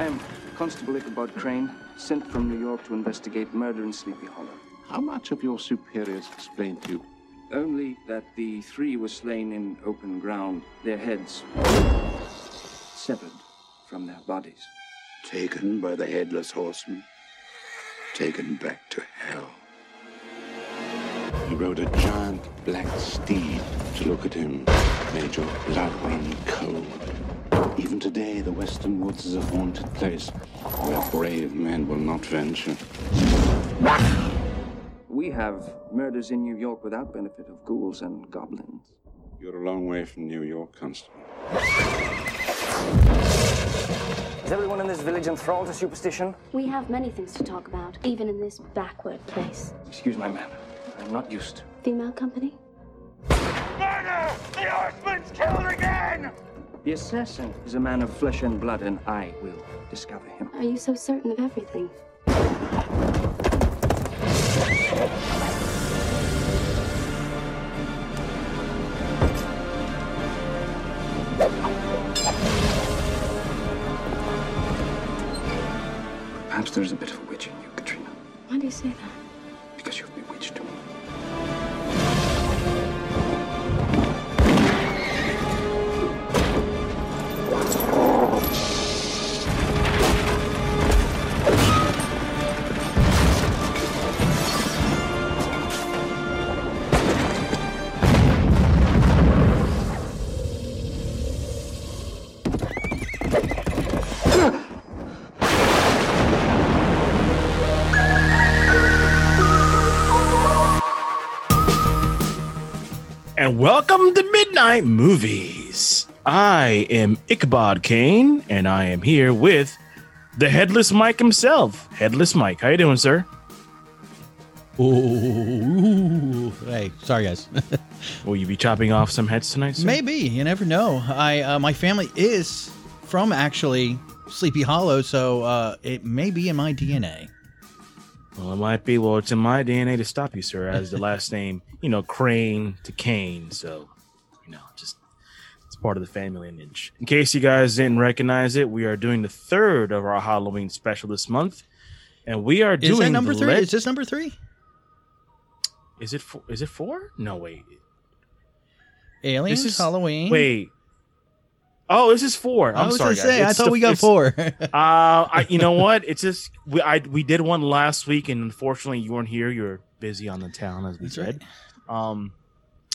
I am Constable Ichabod Crane, sent from New York to investigate murder in Sleepy Hollow. How much have your superiors explained to you? Only that the three were slain in open ground, their heads severed from their bodies. Taken by the headless horseman. Taken back to hell. He rode a giant black steed. To look at him made your blood run cold. Even today, the western woods is a haunted place where brave men will not venture. We have murders in New York without benefit of ghouls and goblins. You're a long way from New York, Constable. Is everyone in this village enthralled to superstition? We have many things to talk about, even in this backward place. Excuse my manner. I'm not used to. Female company? Murder! The horseman's killed again! The assassin is a man of flesh and blood, and I will discover him. Are you so certain of everything? Perhaps there's a bit of a witch in you, Katrina, Why do you say that? And welcome to Midnight Movies. I am Ichabod Kane, and I am here with the Headless Mike himself. Headless Mike, how you doing, sir? Ooh, hey, sorry guys. Will you be chopping off some heads tonight, sir? Maybe you never know. I uh, my family is from actually Sleepy Hollow, so uh, it may be in my DNA. Well, it might be. Well, it's in my DNA to stop you, sir, as the last name, you know, Crane to Kane. So, you know, just it's part of the family lineage. In case you guys didn't recognize it, we are doing the third of our Halloween special this month, and we are Is doing that number three? le- is this number three? Is it four? Is it four? No, wait. Aliens, This is Halloween. Wait. Oh, this is four. I I'm was sorry, gonna say, I thought the- we got four. Uh, I, you know what? It's just we I we did one last week, and unfortunately, you weren't here. You were busy on the town, as we That's said. Um,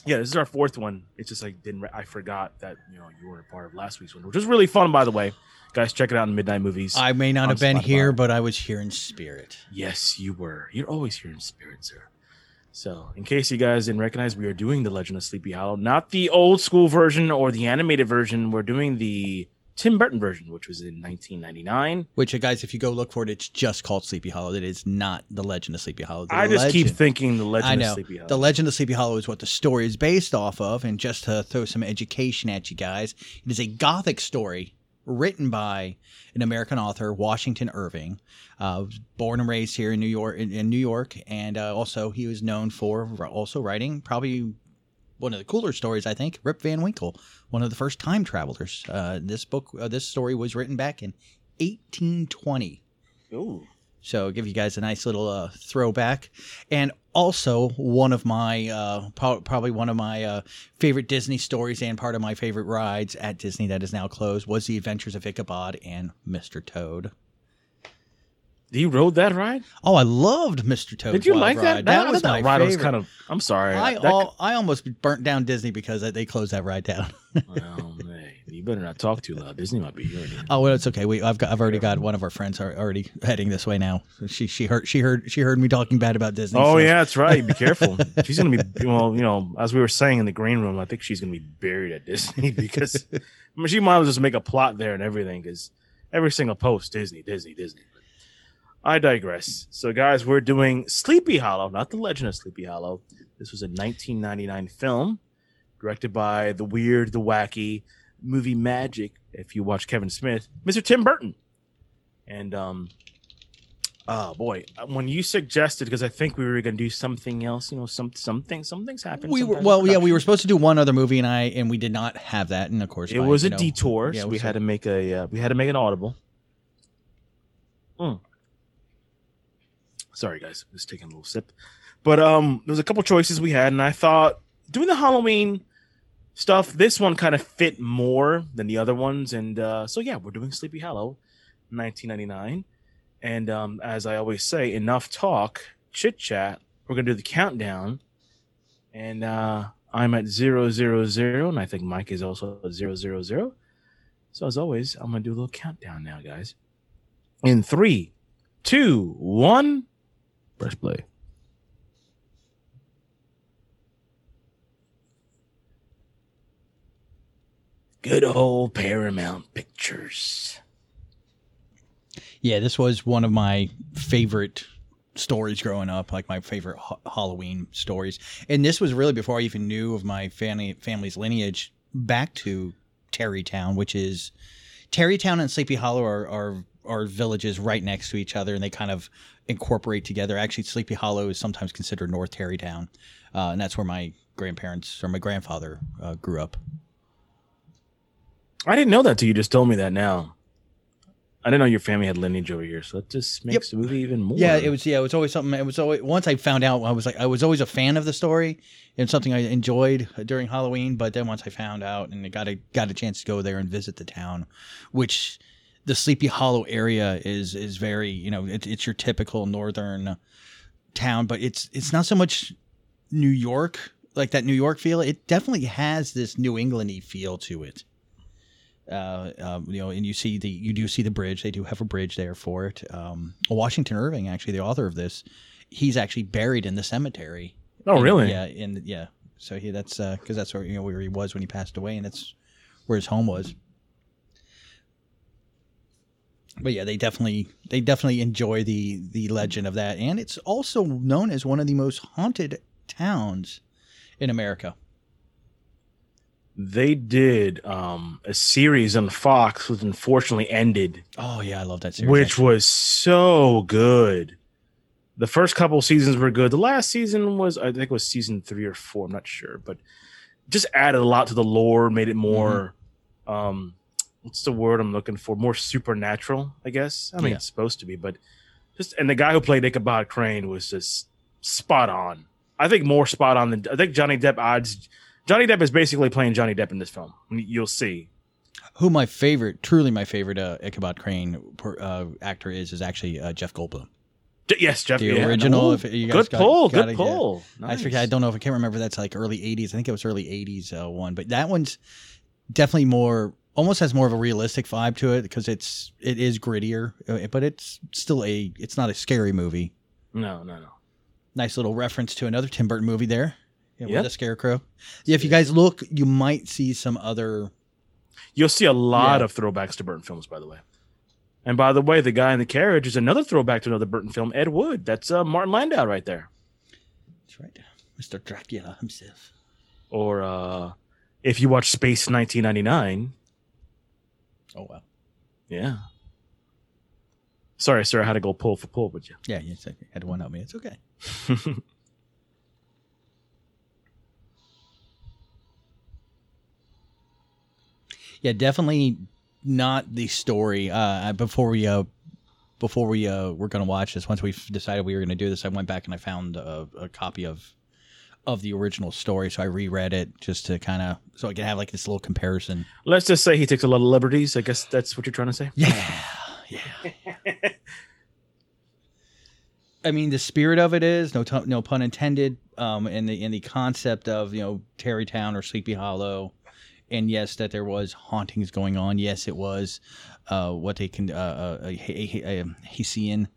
yeah, this is our fourth one. It's just like didn't re- I forgot that you know you weren't a part of last week's one, which was really fun, by the way. Guys, check it out in Midnight Movies. I may not have been Spotify. here, but I was here in spirit. Yes, you were. You're always here in spirit, sir. So, in case you guys didn't recognize, we are doing the Legend of Sleepy Hollow, not the old school version or the animated version. We're doing the Tim Burton version, which was in 1999. Which, uh, guys, if you go look for it, it's just called Sleepy Hollow. It is not the Legend of Sleepy Hollow. The I just keep thinking the Legend I know. of Sleepy Hollow. The Legend of Sleepy Hollow is what the story is based off of. And just to throw some education at you guys, it is a gothic story written by an American author, Washington Irving. Uh, born and raised here in New York, in, in New York, and uh, also he was known for also writing probably one of the cooler stories, I think, Rip Van Winkle, one of the first time travelers. Uh, this book, uh, this story was written back in 1820. Ooh. So give you guys a nice little uh, throwback, and also one of my uh, pro- probably one of my uh, favorite Disney stories and part of my favorite rides at Disney that is now closed was the Adventures of Ichabod and Mr. Toad. You rode that ride? Oh, I loved Mr. Toad. Did you like that? That, was that my ride. favorite. Was kind of. I'm sorry. I that, al- I almost burnt down Disney because they closed that ride down. well, man, you better not talk too loud. Disney might be hearing you. Oh well, it's okay. We I've got I've already got one of our friends are already heading this way now. She she heard she heard she heard me talking bad about Disney. Oh so- yeah, that's right. Be careful. she's gonna be well. You know, as we were saying in the green room, I think she's gonna be buried at Disney because I mean, she might as well just make a plot there and everything because every single post Disney, Disney, Disney. I digress. So, guys, we're doing Sleepy Hollow, not the Legend of Sleepy Hollow. This was a 1999 film directed by the weird, the wacky movie magic. If you watch Kevin Smith, Mr. Tim Burton, and um, oh boy, when you suggested because I think we were going to do something else, you know, some something, something's happened. We were well, yeah, we were supposed to do one other movie, and I and we did not have that, and of course, It by, was a know, detour, yeah, so we had a- to make a uh, we had to make an audible. Sorry, guys, just taking a little sip. But um, there's a couple choices we had, and I thought doing the Halloween stuff, this one kind of fit more than the other ones, and uh, so yeah, we're doing Sleepy Hollow, 1999. And um, as I always say, enough talk, chit chat. We're gonna do the countdown, and uh, I'm at zero zero zero, and I think Mike is also at zero zero zero. So as always, I'm gonna do a little countdown now, guys. In three, two, one, press play. Good old Paramount Pictures. Yeah, this was one of my favorite stories growing up, like my favorite ha- Halloween stories. And this was really before I even knew of my family family's lineage back to Tarrytown, which is Tarrytown and Sleepy Hollow are, are are villages right next to each other, and they kind of incorporate together. Actually, Sleepy Hollow is sometimes considered North Tarrytown, uh, and that's where my grandparents or my grandfather uh, grew up. I didn't know that till you just told me that now. I didn't know your family had lineage over here, so that just makes the movie even more. Yeah, it was. Yeah, it was always something. It was always once I found out, I was like, I was always a fan of the story and something I enjoyed during Halloween. But then once I found out and I got a got a chance to go there and visit the town, which the Sleepy Hollow area is is very you know it, it's your typical northern town, but it's it's not so much New York like that New York feel. It definitely has this New Englandy feel to it uh, um, you know, and you see the you do see the bridge. They do have a bridge there for it. Um, Washington Irving, actually, the author of this, he's actually buried in the cemetery. Oh, In- really? Yeah, in yeah. So he that's because that's where you know where he was when he passed away, and that's where his home was. But yeah, they definitely they definitely enjoy the the legend of that, and it's also known as one of the most haunted towns in America. They did um, a series on Fox, which unfortunately ended, Oh yeah, I love that series. which actually. was so good. The first couple seasons were good. The last season was, I think, it was season three or four. I'm not sure, but just added a lot to the lore, made it more. Mm-hmm. Um, what's the word I'm looking for? More supernatural, I guess. I mean, Yeah. it's supposed to be, but just and the guy who played Ichabod Crane was just spot on. I think more spot on than I think Johnny Depp odds. Johnny Depp is basically playing Johnny Depp in this film. You'll see. who my favorite, truly my favorite uh, Ichabod Crane uh, actor is, is actually uh, Jeff Goldblum. J- Yes, Jeff. The yeah, original, no. if you guys good got- pull. got Good it, pull. I forget. I don't know if I can't remember. That's like early '80s. I think it was early '80s uh, one, but that one's definitely more, almost has more of a realistic vibe to it because it's it is grittier, uh, but it's still a it's not a scary movie. No, no, no. Nice little reference to another Tim Burton movie there. Yeah, Yep. with a scarecrow. Yeah, if you guys look, you might see some other. You'll see a lot Yeah. of throwbacks to Burton films, by the way. And by the way, the guy in the carriage is another throwback to another Burton film, Ed Wood. That's uh, Martin Landau right there. That's right, Mr. Dracula himself. Or uh, if you watch Space 1999, Oh wow. yeah. Sorry, sir, I had to go pull for pull with you. Yeah, you had to one up me. It's okay. Yeah, definitely not the story. Uh, before we uh, before we uh, were gonna watch this, once we decided we were gonna do this, I went back and I found a, a copy of of the original story, so I reread it just to kind of so I can have like this little comparison. Let's just say he takes a lot of liberties. I guess that's what you're trying to say. Yeah, yeah. I mean, the spirit of it is no t- no pun intended. Um, and the in the concept of you know Tarrytown or Sleepy Hollow, and yes, that there was hauntings going on. Yes, it was uh, what they can uh, uh, a, a, a Hessian,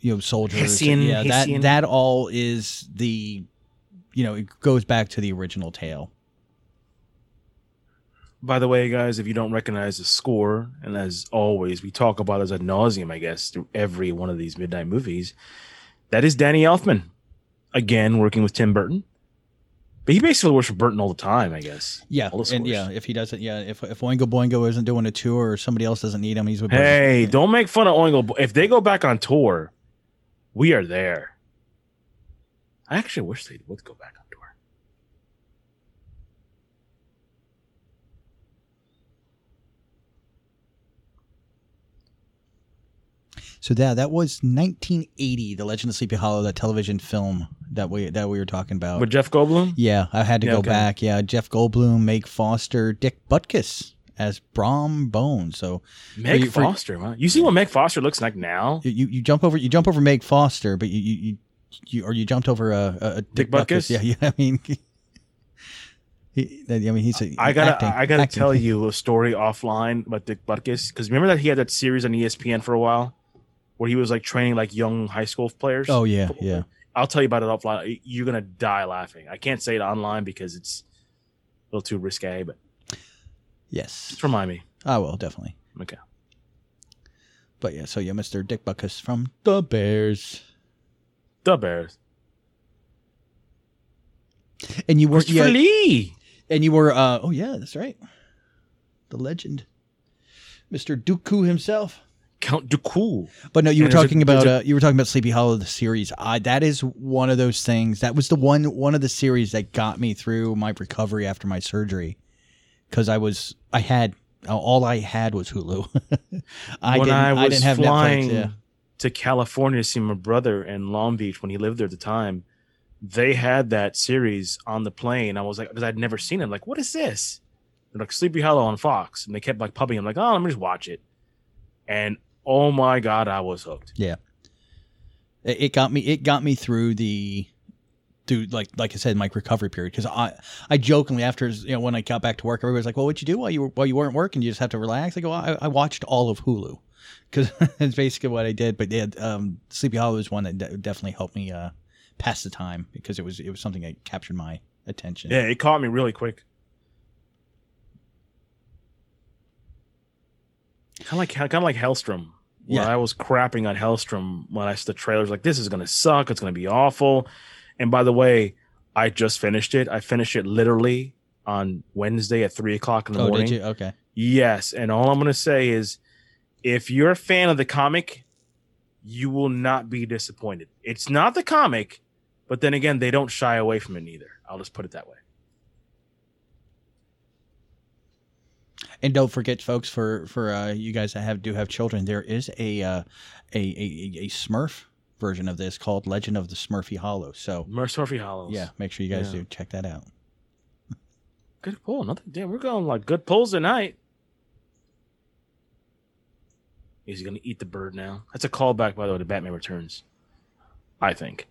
you know, soldiers. Hessian, yeah, Hessian. that that all is the, you know, it goes back to the original tale. By the way, guys, if you don't recognize the score, and as always, we talk about as ad nauseum, I guess, through every one of these midnight movies, that is Danny Elfman. Again, working with Tim Burton. But he basically works for Burton all the time, I guess. Yeah, All the and yeah, if he doesn't, yeah, if if Oingo Boingo isn't doing a tour or somebody else doesn't need him, he's with. Hey, don't make fun of Oingo. Bo- If they go back on tour, we are there. I actually wish they would go back on tour. So that that was 1980, The Legend of Sleepy Hollow, that television film that we that we were talking about. With Jeff Goldblum? yeah, I had to Yeah, go okay. back. Yeah, Jeff Goldblum, Meg Foster, Dick Butkus as Brom Bones. So Meg for- Foster, huh? You see what Meg Foster looks like now? you, you jump over you jump over Meg Foster, but you you, you, or you jumped over a, a, a Dick Butkus? Yeah, yeah. I mean, he, I mean he's a, I gotta, acting- I gotta acting. tell you a story offline about Dick Butkus because remember that he had that series on ESPN for a while, where he was like training like young high school players. Oh yeah, Football yeah. I'll tell you about it offline. You're gonna die laughing. I can't say it online because it's a little too risque, but Yes, just remind me. I will definitely. Okay. But yeah, so yeah, Mr. Dick Butkus from the Bears, The Bears. and you were yeah, Lee. and you were uh oh yeah, that's right, the legend, Mr. Dooku himself. Count Dooku. But no, you were And a- talking about there's uh, you were talking about Sleepy Hollow the series. I that is one of those things. That was the one one of the series that got me through my recovery after my surgery because I was I had all I had was Hulu. I when didn't I was didn't have flying Netflix. Yeah. To California to see my brother in Long Beach when he lived there at the time, they had that series on the plane. I was like, because I'd never seen it. Like, what is this? They're like Sleepy Hollow on Fox, and they kept like pubbing. I'm like, oh, let me just watch it. And oh my god, I was hooked. Yeah, it got me. It got me through the, through like like I said, my recovery period. Because I I jokingly after you know when I got back to work, everybody's like, "Well, what'd you do while you were while you weren't working? You just have to relax." I go, "I, I watched all of Hulu." Because that's basically what I did. But yeah, um, Sleepy Hollow is one that de- definitely helped me uh, pass the time because it was it was something that captured my attention. Yeah, it caught me really quick. Kind of like kind of like Helstrom. Yeah. I was crapping on Helstrom when I saw the trailers, like this is gonna suck. It's gonna be awful. And by the way, I just finished it. I finished it literally on Wednesday at three o'clock in the Oh, morning. did you? Okay. Yes, and all I'm gonna say is, if you're a fan of the comic, you will not be disappointed. It's not the comic, but then again, they don't shy away from it either. I'll just put it that way. And don't forget, folks, for for uh, you guys that have do have children, there is a uh, a, a a Smurf version of this called Legend of the Smurfy Hollow. So Merce Murphy Hollows. yeah, make sure you guys Yeah. do check that out. Good pull. Nothing. Damn, we're going like good pulls tonight. Is he gonna eat the bird now? That's a callback, by the way, to Batman Returns. I think.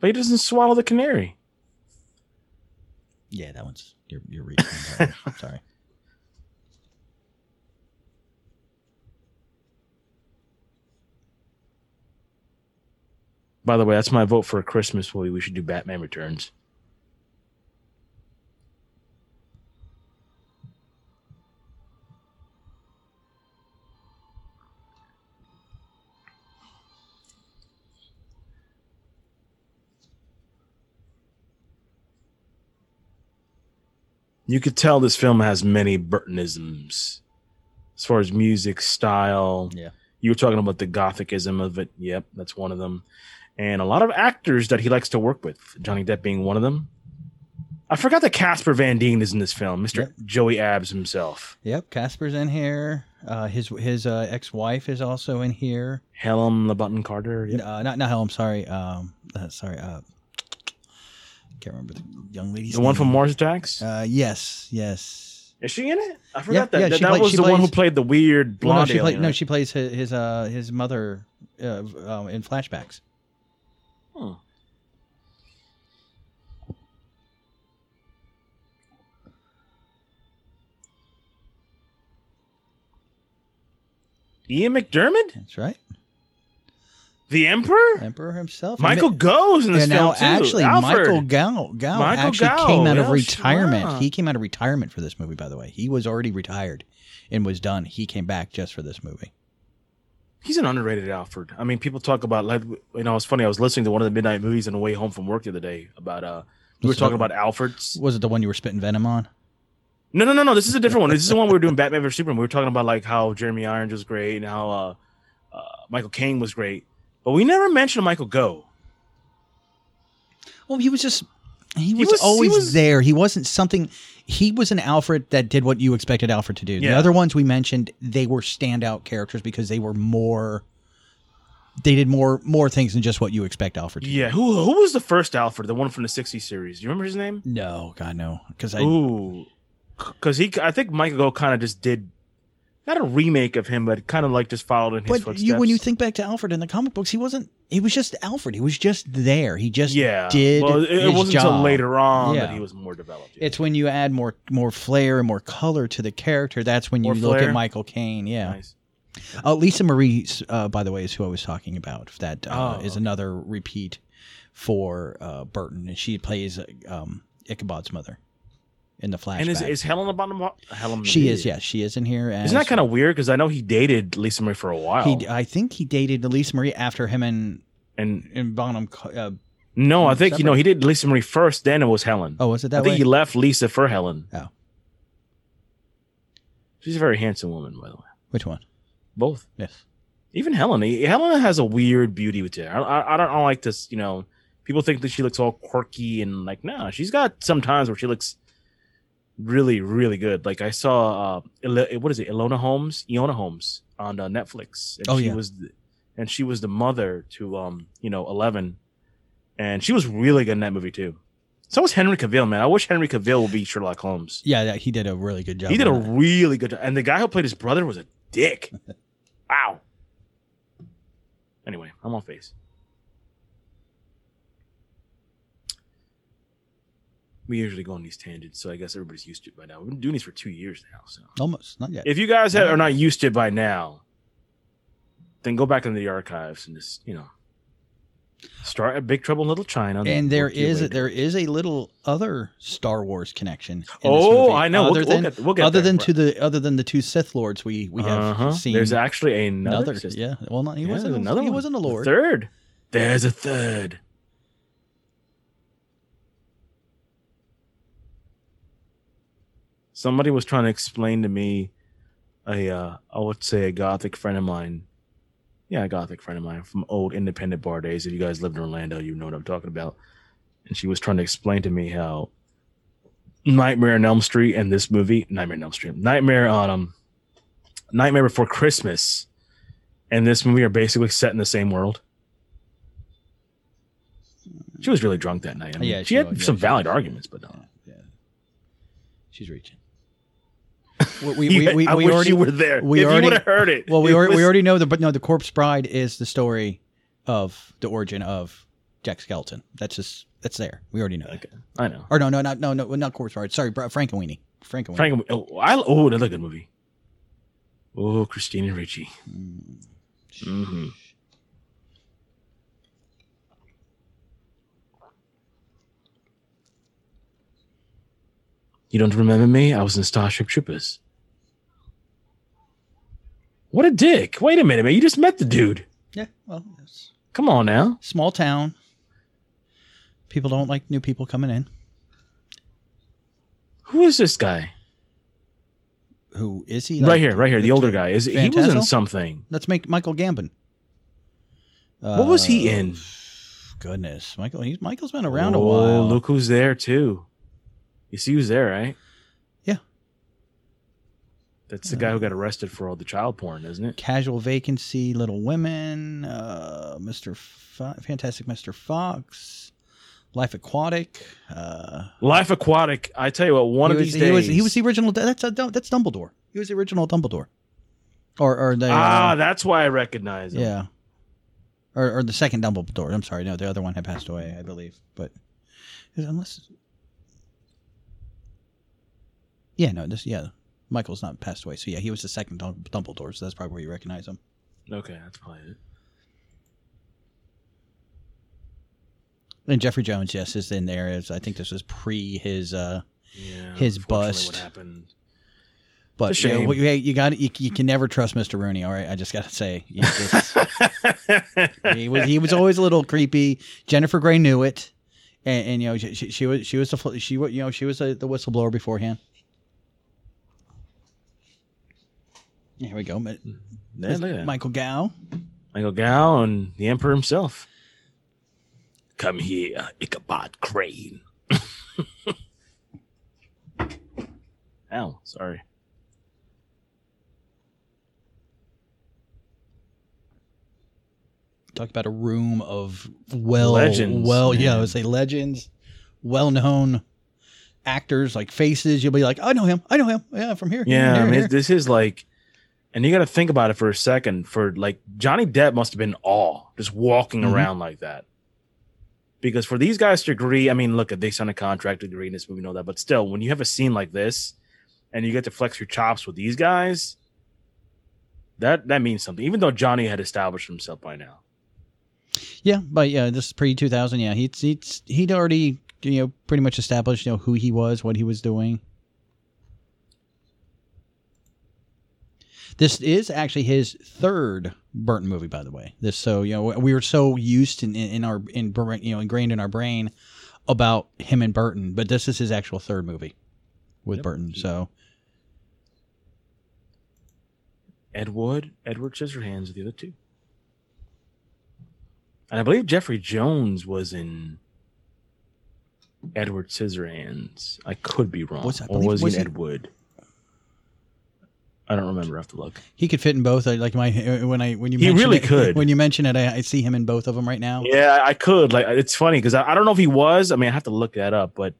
But he doesn't swallow the canary. Yeah, that one's you're you're reading. that one. Sorry. By the way, that's my vote for a Christmas movie. We should do Batman Returns. You could tell this film has many Burtonisms as far as music, style. Yeah. You were talking about the gothicism of it. Yep, that's one of them. And a lot of actors that he likes to work with, Johnny Depp being one of them. I forgot that Casper Van Dien is in this film, Mr. Yep. Joey Abs himself. Yep, Casper's in here. Uh, his his uh, ex wife is also in here. Helen LeButton Carter. Yep. Uh, not not Helen. Sorry. Um, uh, sorry. Can't remember the young lady's The one from name. Mars Attacks? Uh, yes, yes. is she in it? I forgot yeah, that. that that play- was she the one who played the weird Well, no, blonde she play, alien, no, right? she plays his his uh, his mother uh, um, in flashbacks. Hmm. Ian McDiarmid? That's right. The Emperor? Emperor himself. Michael And, goes in this now actually Alfred. Michael Gough, Gough Michael actually Gough, came out of retirement. sure. He came out of retirement for this movie. By the way, he was already retired and was done. He came back just for this movie. He's an underrated Alfred. I mean, people talk about like you know, it's funny. I was listening to one of the midnight movies on the way home from work the other day about uh we were talking that? about Alfred's. Was it the one you were spitting venom on? No, no, no, no. This is a different one. This is the one we were doing Batman vs Superman. We were talking about like how Jeremy Irons was great and how uh, uh Michael Caine was great, but we never mentioned Michael Gough. Well, he was just he was, was- he always was- there. He wasn't something. he was an Alfred that did what you expected Alfred to do. The other ones we mentioned, they were standout characters because they were more. They did more more things than just what you expect Alfred to. Do. Yeah, who who was the first Alfred? The one from the '60s series. Do you remember his name? No, God no, because I Ooh, because he, I think Michael Gough kind of just did not a remake of him, but kind of like just followed in his But footsteps. you, when you think back to Alfred in the comic books, he wasn't. He was just Alfred. He was just there. He just yeah, did. well, it, it wasn't job. until later on Yeah. that he was more developed. It's when you add more more flair and more color to the character. That's when you More look flair? at Michael Caine. Yeah. nice. Uh, Lisa Marie, uh, by the way, is who I was talking about. That uh, Oh, is okay. another repeat for uh, Burton, and she plays um, Ichabod's mother in the flashback. And is, is Helen Bonham? Helen? she is? Yes, she is in here. Isn't that kind of weird? Because I know he dated Lisa Marie for a while. He, I think he dated Lisa Marie after him and and and Bonham. Uh, no, I think you know he did Lisa Marie first. Then it was Helen. oh, was it that I think way? he left Lisa for Helen. Oh. She's a very handsome woman, by the way. Which one? Both. Yes. Even Helen. Helen has a weird beauty with her. I, I, I don't I don't like this. You know, people think that she looks all quirky and like, no, she's got some times where she looks really, really good. Like I saw, uh, what is it, Ilona Holmes, Iona Holmes on uh, Netflix. And Oh, she yeah. was, the, and she was the mother to, um, you know, Eleven, and she was really good in that movie too. So was Henry Cavill, man. I wish Henry Cavill would be Sherlock Holmes. Yeah, yeah, he did a really good job. He did a that. really good job. And the guy who played his brother was a dick. wow. Anyway, I'm on face. We usually go on these tangents, so I guess everybody's used to it by now. We've been doing these for two years now. So almost not yet. if you guys have, are not used to it by now, then go back into the archives and just, you know, start at Big Trouble in Little China. and there is way there is a little other Star Wars connection. Oh, I know. We'll- Other we'll than get- we'll get other there. than to the other than the two Sith lords we we have Uh-huh. seen. There's actually another, another. Yeah. Well, not he Yeah, wasn't another. He one. wasn't a The lord. third. There's a third. Somebody was trying to explain to me a uh, I would say a gothic friend of mine. Yeah, a gothic friend of mine from old independent bar days. If you guys lived in Orlando, you know what I'm talking about. And she was trying to explain to me how Nightmare on Elm Street and this movie, Nightmare on Elm Street, Nightmare on um, Nightmare Before Christmas, and this movie are basically set in the same world. She was really drunk that night. I mean, Yeah, she, she had was, some she valid arguments, but no. She's reaching. We, we, we, we, I we wish already you were there. We If you already would've heard it, Well, we it already, we already know the but no the Corpse Bride is the story of the origin of Jack Skellington. That's just that's there. We already know. that. I know. Or no, no, not no, no, not Corpse Bride. Sorry, Frankenweenie. Frankenweenie. Frank, oh, I, oh, another good movie. Oh, Christina Ricci. hmm You don't remember me? I was in Starship Troopers. What a dick. Wait a minute, man. You just met the dude. Yeah. Well, Come on now. small town. People don't like new people coming in. Who is this guy? Who is he? right Like, here, right here. The older guy. Is he was in something. Let's make Michael Gambon. What was he Uh, in? Goodness, Michael. He's Michael's been around oh, a while. look who's there too. You see who's there, right? Yeah. That's the guy who got arrested for all the child porn, isn't it? Casual Vacancy, Little Women, uh, Mr. Fantastic Mr. Fox, Life Aquatic. Uh, Life Aquatic. I tell you what, one of was, these he days. was he was the original. That's uh, that's Dumbledore. He was the original Dumbledore. Or or the ah, uh, that's why I recognize him. yeah. Or, or the second Dumbledore. I'm sorry, no, the other one had passed away, I believe. But unless, yeah, no, this yeah, Michael's not passed away. So yeah, he was the second Dum- Dumbledore. So that's probably where you recognize him. Okay, that's probably it. And Jeffrey Jones, yes, is in there. Is I think this was pre his uh Yeah. His bust. What happened? but you, know, you, got you, you can never trust Mr. Rooney. All right, I just gotta say, you just- he was he was always a little creepy. Jennifer Grey knew it, and, and you know she, she, she was she was the she you know she was the, the whistleblower beforehand. Here we go, Yeah, look at that. Michael Gough. Michael Gough and the Emperor himself. Come here, Ichabod Crane. Ow, sorry. Talk about a room of well, Legends, well, yeah, I would say legends, well-known actors like faces. You'll be like, I know him, I know him, yeah, from here. Yeah, here, I mean, here. this is like, and you got to think about it for a second. For like Johnny Depp must have been all just walking Mhm. around like that. Because for these guys to agree, I mean, look, at they signed a contract to agree in this movie, know that, but still, when you have a scene like this, and you get to flex your chops with these guys, that that means something. Even though Johnny had established himself by now. Yeah, but yeah, this is pre two thousand. Yeah, he's he's he'd already you know pretty much established you know who he was, what he was doing. This is actually his third Burton movie, by the way. This so you know we were so used in, in our in you know ingrained in our brain about him and Burton, but this is his actual third movie with Yep. Burton. So Ed Wood, Edward Scissorhands, are the other two. And I believe Jeffrey Jones was in Edward Scissorhands. I could be wrong. Was- or was, was he Ed Wood? I don't remember. I have to look. he could fit in both. I Like my when I when you He mention really it, could. when you mention it, I, I see him in both of them right now. Yeah, I could. Like, it's funny because I, I don't know if he was. I mean, I have to look that up. But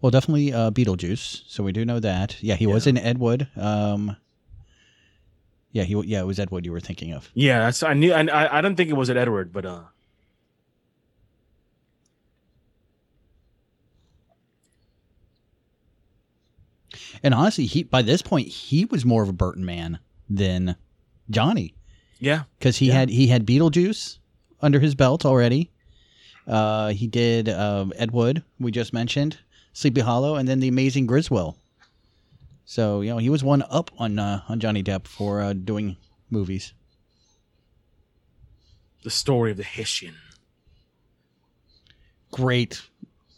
Well, definitely uh, Beetlejuice. So we do know that. Yeah, he was in Ed Wood. Um, yeah, he yeah it was Ed Wood you were thinking of. yeah, that's I knew. I I I didn't think it was at Edward, but uh, And honestly, he by this point he was more of a Burton man than Johnny yeah, because he Yeah. had he had Beetlejuice under his belt already. Uh, he did um, Ed Wood we just mentioned, Sleepy Hollow, and then The Amazing Griswold. So you know he was one up on uh, on Johnny Depp for uh, doing movies. the story of the Hessian. Great,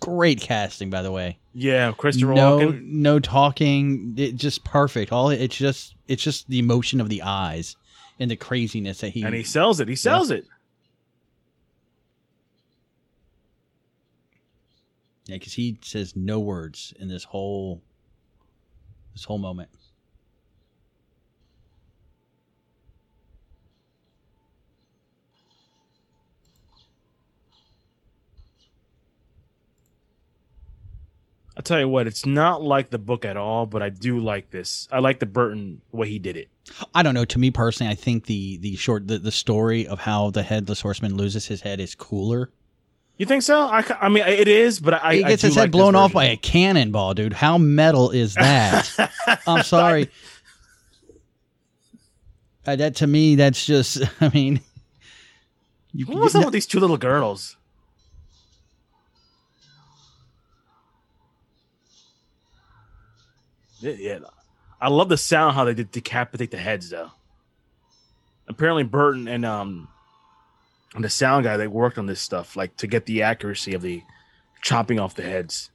great casting by the way. Yeah, Christopher no, Walken. no talking. It just perfect. All it's just it's just the emotion of the eyes and the craziness that he. and he sells it. He sells it. yeah, because he says no words in this whole this whole moment. I'll tell you what, it's not like the book at all, but I do like this. I like the Burton way he did it. I don't know. To me personally, I think the the short the, the story of how the headless horseman loses his head is cooler. You think so? I, I mean, it is, but I he I gets do his head this blown off by a cannonball, dude. How metal is that? I'm sorry. Uh, that to me, that's just. I mean, you What was up with these two little girls? Yeah. I love the sound how they did decapitate the heads though. Apparently Burton and um and the sound guy they worked on this stuff like to get the accuracy of the chopping off the heads.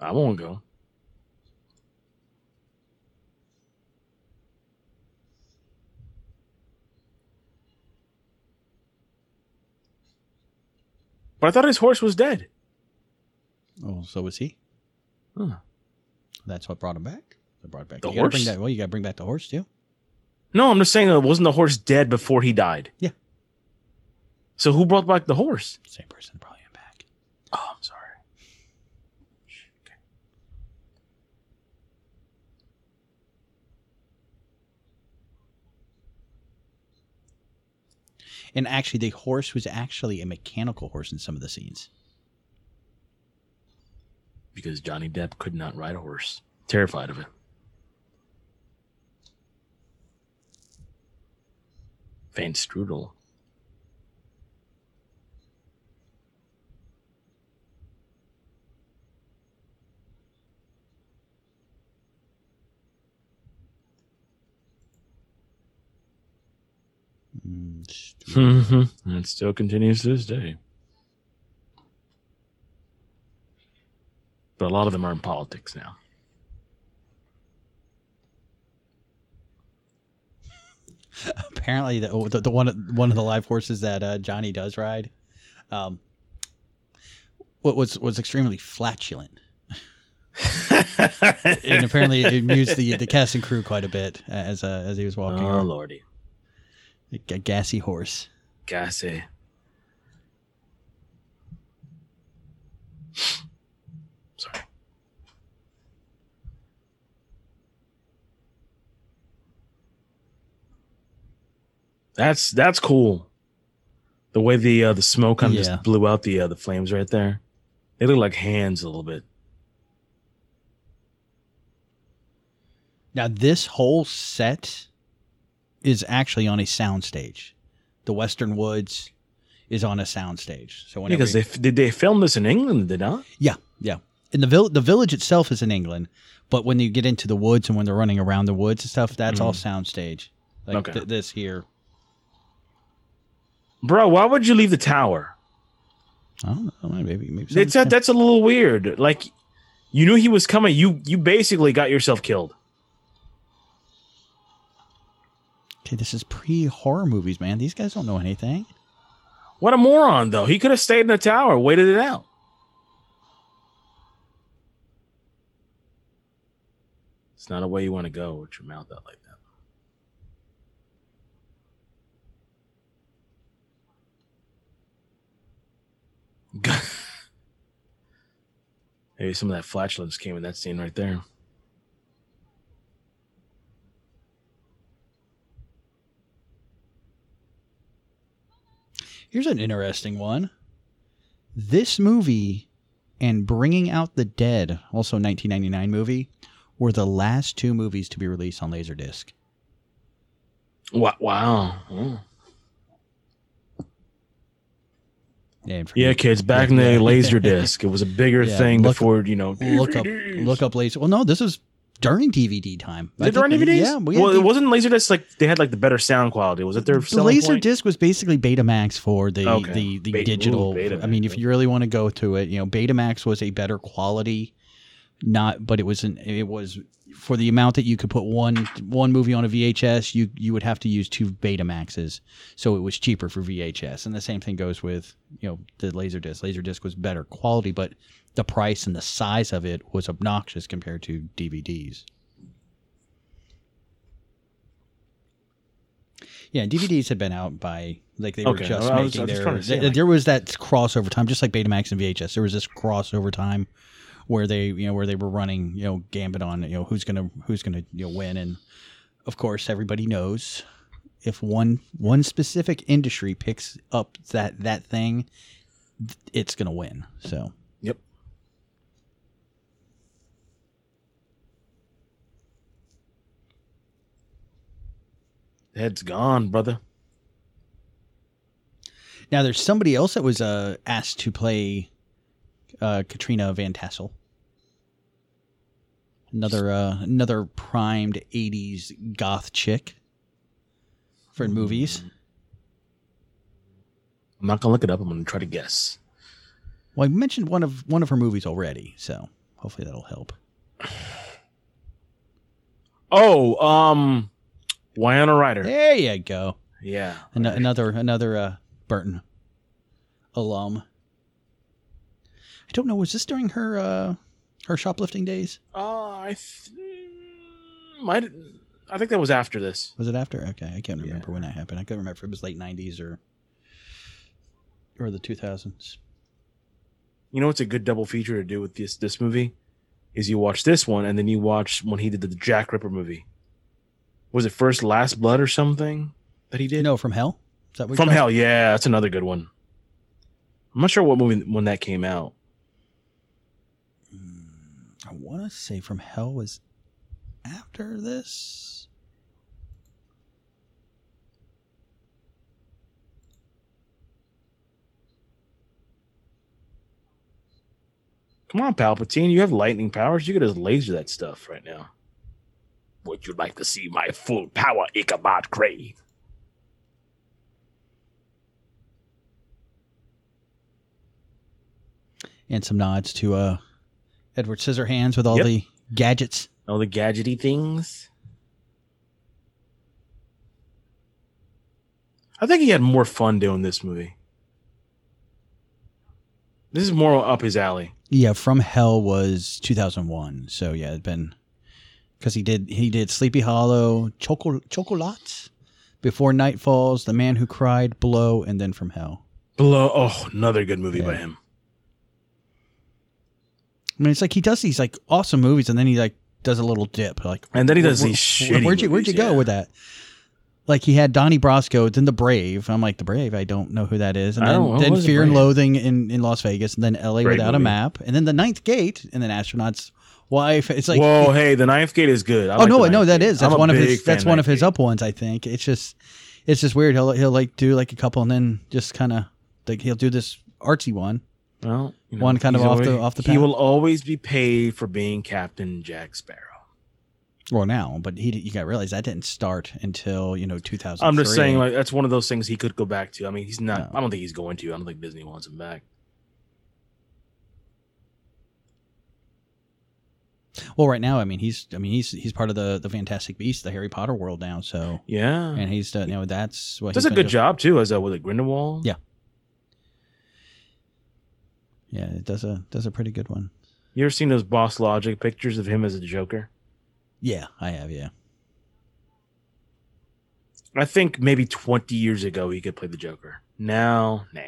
I won't go. But I thought his horse was dead. Oh, so was he? Huh. That's what brought him back. They brought back The you horse? that, well, you got to bring back the horse too. No, I'm just saying, uh, wasn't the horse dead before he died? Yeah. So who brought back the horse? Same person brought him back. Oh, I'm sorry. Okay. And actually, the horse was actually a mechanical horse in some of the scenes. Because Johnny Depp could not ride a horse. Terrified of it. Van Strudel. Mm-hmm. It still continues to this day. But a lot of them are in politics now. Apparently, the, the, the one one of the live horses that uh, Johnny does ride, um, what was was extremely flatulent, and apparently it amused the the cast and crew quite a bit as uh, as he was walking. Oh around. lordy, A gassy horse. gassy. Sorry. That's that's cool. The way the uh, the smoke kind of Yeah. just blew out the uh, the flames right there. They look like hands a little bit. Now, this whole set is actually on a soundstage. The Western Woods is on a soundstage. So whenever Because they did they film this in England? Did not? Yeah, yeah. And the vill- the village itself is in England, but when you get into the woods and when they're running around the woods and stuff, that's all mm. soundstage. Like Okay. th- this here. Bro, why would you leave the tower? I don't know. Maybe maybe. It's a, that's a little weird. Like you knew he was coming. You you basically got yourself killed. This is pre horror movies, man. These guys don't know anything. What a moron, though. He could have stayed in the tower, waited it out. It's not a way you want to go with your mouth out like that. Maybe some of that flatulence came in that scene right there. Here's an interesting one. This movie and Bringing Out the Dead, also a 1999 movie, were the last two movies to be released on Laserdisc. Wow. wow. Oh. Yeah, and for- Yeah, kids, back in the laser disc, it was a bigger Yeah, thing look- before, you know, look up look up laser. Well, no, this was during DVD time. It during DVDs? Yeah, we well, it wasn't Laserdisc like they had like the better sound quality. Was it their the selling laser disc was basically Betamax for the Okay. the, the Beta- digital. ooh, I mean, if you really want to go to it, you know, Betamax was a better quality, not, but it was an it was for the amount that you could put one one movie on a VHS, you you would have to use two Betamaxes, so it was cheaper for VHS. And the same thing goes with you know the Laserdisc. Laserdisc was better quality, but the price and the size of it was obnoxious compared to DVDs. Yeah, DVDs had been out by like they were Okay, just was- making was their. say, like- there was that crossover time, just like Betamax and VHS. There was this crossover time where they, you know, where they were running, you know, gambit on, you know, who's gonna who's gonna you know win, and of course everybody knows if one one specific industry picks up that that thing, it's gonna win. So Yep. Head's gone, brother. now there's somebody else that was uh, asked to play uh, Katrina Van Tassel. Another uh, another primed '80s goth chick for movies. I'm not gonna look it up. I'm gonna try to guess. Well, I mentioned one of one of her movies already, so hopefully that'll help. Oh, um, Winona Ryder. There you go. Yeah. An- another another uh, Burton alum. I don't know. Was this during her uh, her shoplifting days? Uh, I th- might. I think that was after this. Was it after? Okay, I can't remember Yeah. when that happened. I couldn't remember if it was late '90s or or the 2000s. You know what's a good double feature to do with this this movie? Is you watch this one and then you watch when he did the Jack Ripper movie. Was it first Last Blood or something that he did? No, from Hell. Is that what From Hell, yeah, that's another good one. I'm not sure what movie when that came out. Hmm, I want to say From Hell was after this. Come on, Palpatine, you have lightning powers. You could just laser that stuff right now. Would you like to see my full power, Ichabod Crane? And some nods to uh, Edward Scissorhands with all Yep. the gadgets. All the gadgety things. I think he had more fun doing this movie. This is more up his alley. Yeah, From Hell was 2001. So yeah, it's been because he did he did Sleepy Hollow, Choco Chocolats, Before Night Falls, The Man Who Cried, Blow, and then From Hell. Below, oh, another good movie by him. I mean, it's like he does these like awesome movies, and then he like does a little dip. Like, And then he does where- these where- shitty Where'd you Where'd you movies, go yeah. with that? Like he had Donnie Brasco, then The Brave. I'm like The Brave. I don't know who that is. And then, then What is The Fear and Loathing in, in Las Vegas, and then L.A. Great Without a. Map, and then The Ninth Gate, and then Astronauts Wife. It's like Whoa, hey, the Ninth Gate is good. I oh like no, no, that Gate. is that's I'm one of his that's one of his Gate. up ones. I think it's just it's just weird. He'll he'll like do like a couple, and then just kind of like he'll do this artsy one. Well, you One kind of off the- off the He path. will always be paid for being Captain Jack Sparrow. Well, now, but he you got to realize that didn't start until you know 2000. I'm just saying, like that's one of those things he could go back to. I mean, he's not. No. I don't think he's going to. I don't think Disney wants him back. Well, right now, I mean, he's I mean he's he's part of the the Fantastic Beasts, the Harry Potter world now. So Yeah, and he's done, you know that's what does he's a good doing. job too. As a with a Grindelwald. Yeah. Yeah, it does a does a pretty good one. You ever seen those Boss Logic pictures of him as a Joker? Yeah, I have. Yeah, I think maybe 20 years ago he could play the Joker. Now, nah.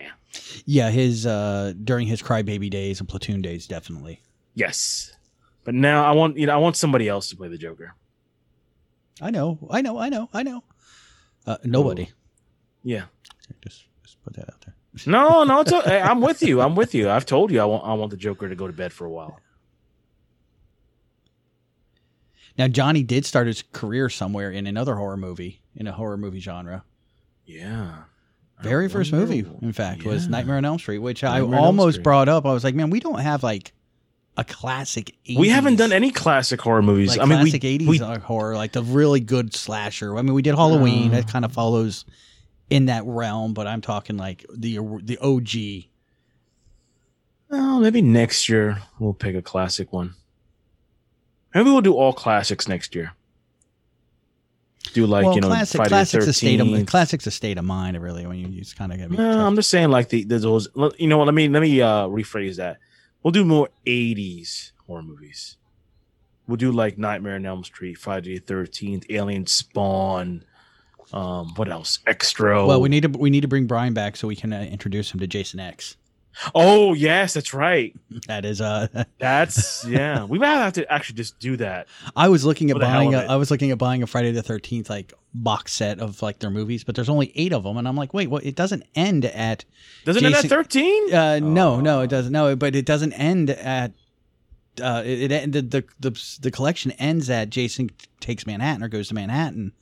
yeah. His uh during his Crybaby days and Platoon days, definitely. Yes, but now I want you know I want somebody else to play the Joker. I know, I know, I know, I know. Uh, nobody. Yeah. Just, just put that out there. No, no, it's. I'm with you. I'm with you. I've told you I want I want the Joker to go to bed for a while. Now Johnny did start his career somewhere in another horror movie, in a horror movie genre. Yeah. Very first movie, in fact, was Nightmare on Elm Street, which I Nightmare Elm almost brought up. I was like, man, we don't have like a classic. 80s, We haven't done any classic horror movies. like I mean, we, classic eighties we horror, like the really good slasher. I mean, we did Halloween. Uh. that kind of follows in that realm, but I'm talking like the the OG. oh, maybe next year we'll pick a classic one. Maybe we'll do all classics next year. Do like well, you know classic, Friday classics the a state of 13th. classics a state of mind. Really, when you just kind of get me. No, I'm just saying like the, the those. You know what? Let me let me uh, rephrase that. We'll do more '80s horror movies. We'll do like Nightmare on Elm Street, Friday the Thirteenth, Alien, Spawn. Um, what else? Extra. well, we need to we need to bring Brian back so we can uh, introduce him to Jason X. Oh yes, that's right. That is uh That's yeah. We might have to actually just do that. I was looking at For the hell buying a. I was looking at buying a Friday the 13th like box set of like their movies, but there's only 8 of them and I'm like, "Wait, what it doesn't end at Doesn't it Jason- at thirteen? uh no, no, Oh. it doesn't. No, but it doesn't end at uh it, it ended the, the the collection ends at Jason takes Manhattan or goes to Manhattan.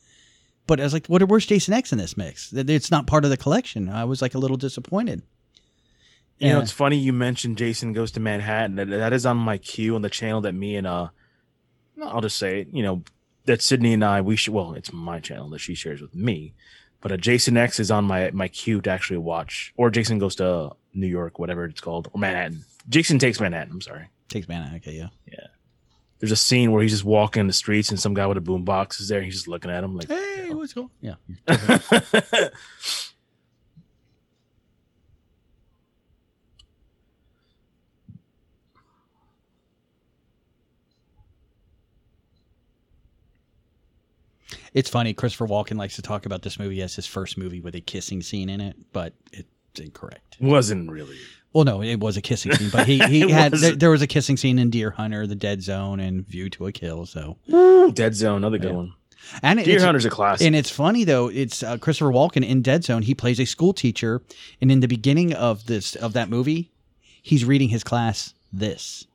But I was like, what where's Jason X in this mix? It's not part of the collection. I was like a little disappointed. You know, it's funny you mentioned Jason Goes to Manhattan. That, that is on my queue on the channel that me and uh, I'll just say it. You know, that Sydney and I we should. Well, it's my channel that she shares with me, but uh, Jason X is on my my queue to actually watch, or Jason Goes to New York, whatever it's called, or Manhattan. Jason takes Manhattan. I'm sorry. Takes Manhattan, okay, yeah. Yeah. There's a scene where he's just walking in the streets and some guy with a boombox is there. He's just looking at him like, Hey, what's going? Yeah. It's funny. Christopher Walken likes to talk about this movie as his first movie with a kissing scene in it, but it's incorrect. wasn't really. Well, no, it was a kissing scene, but he, he had there, there was a kissing scene in Deer Hunter, The Dead Zone, and View to a Kill. So, Dead Zone, another good Yeah. one. and Deer Hunter's a classic. and it's funny though. It's uh, Christopher Walken in Dead Zone. He plays a school teacher, and in the beginning of this of that movie, he's reading his class this.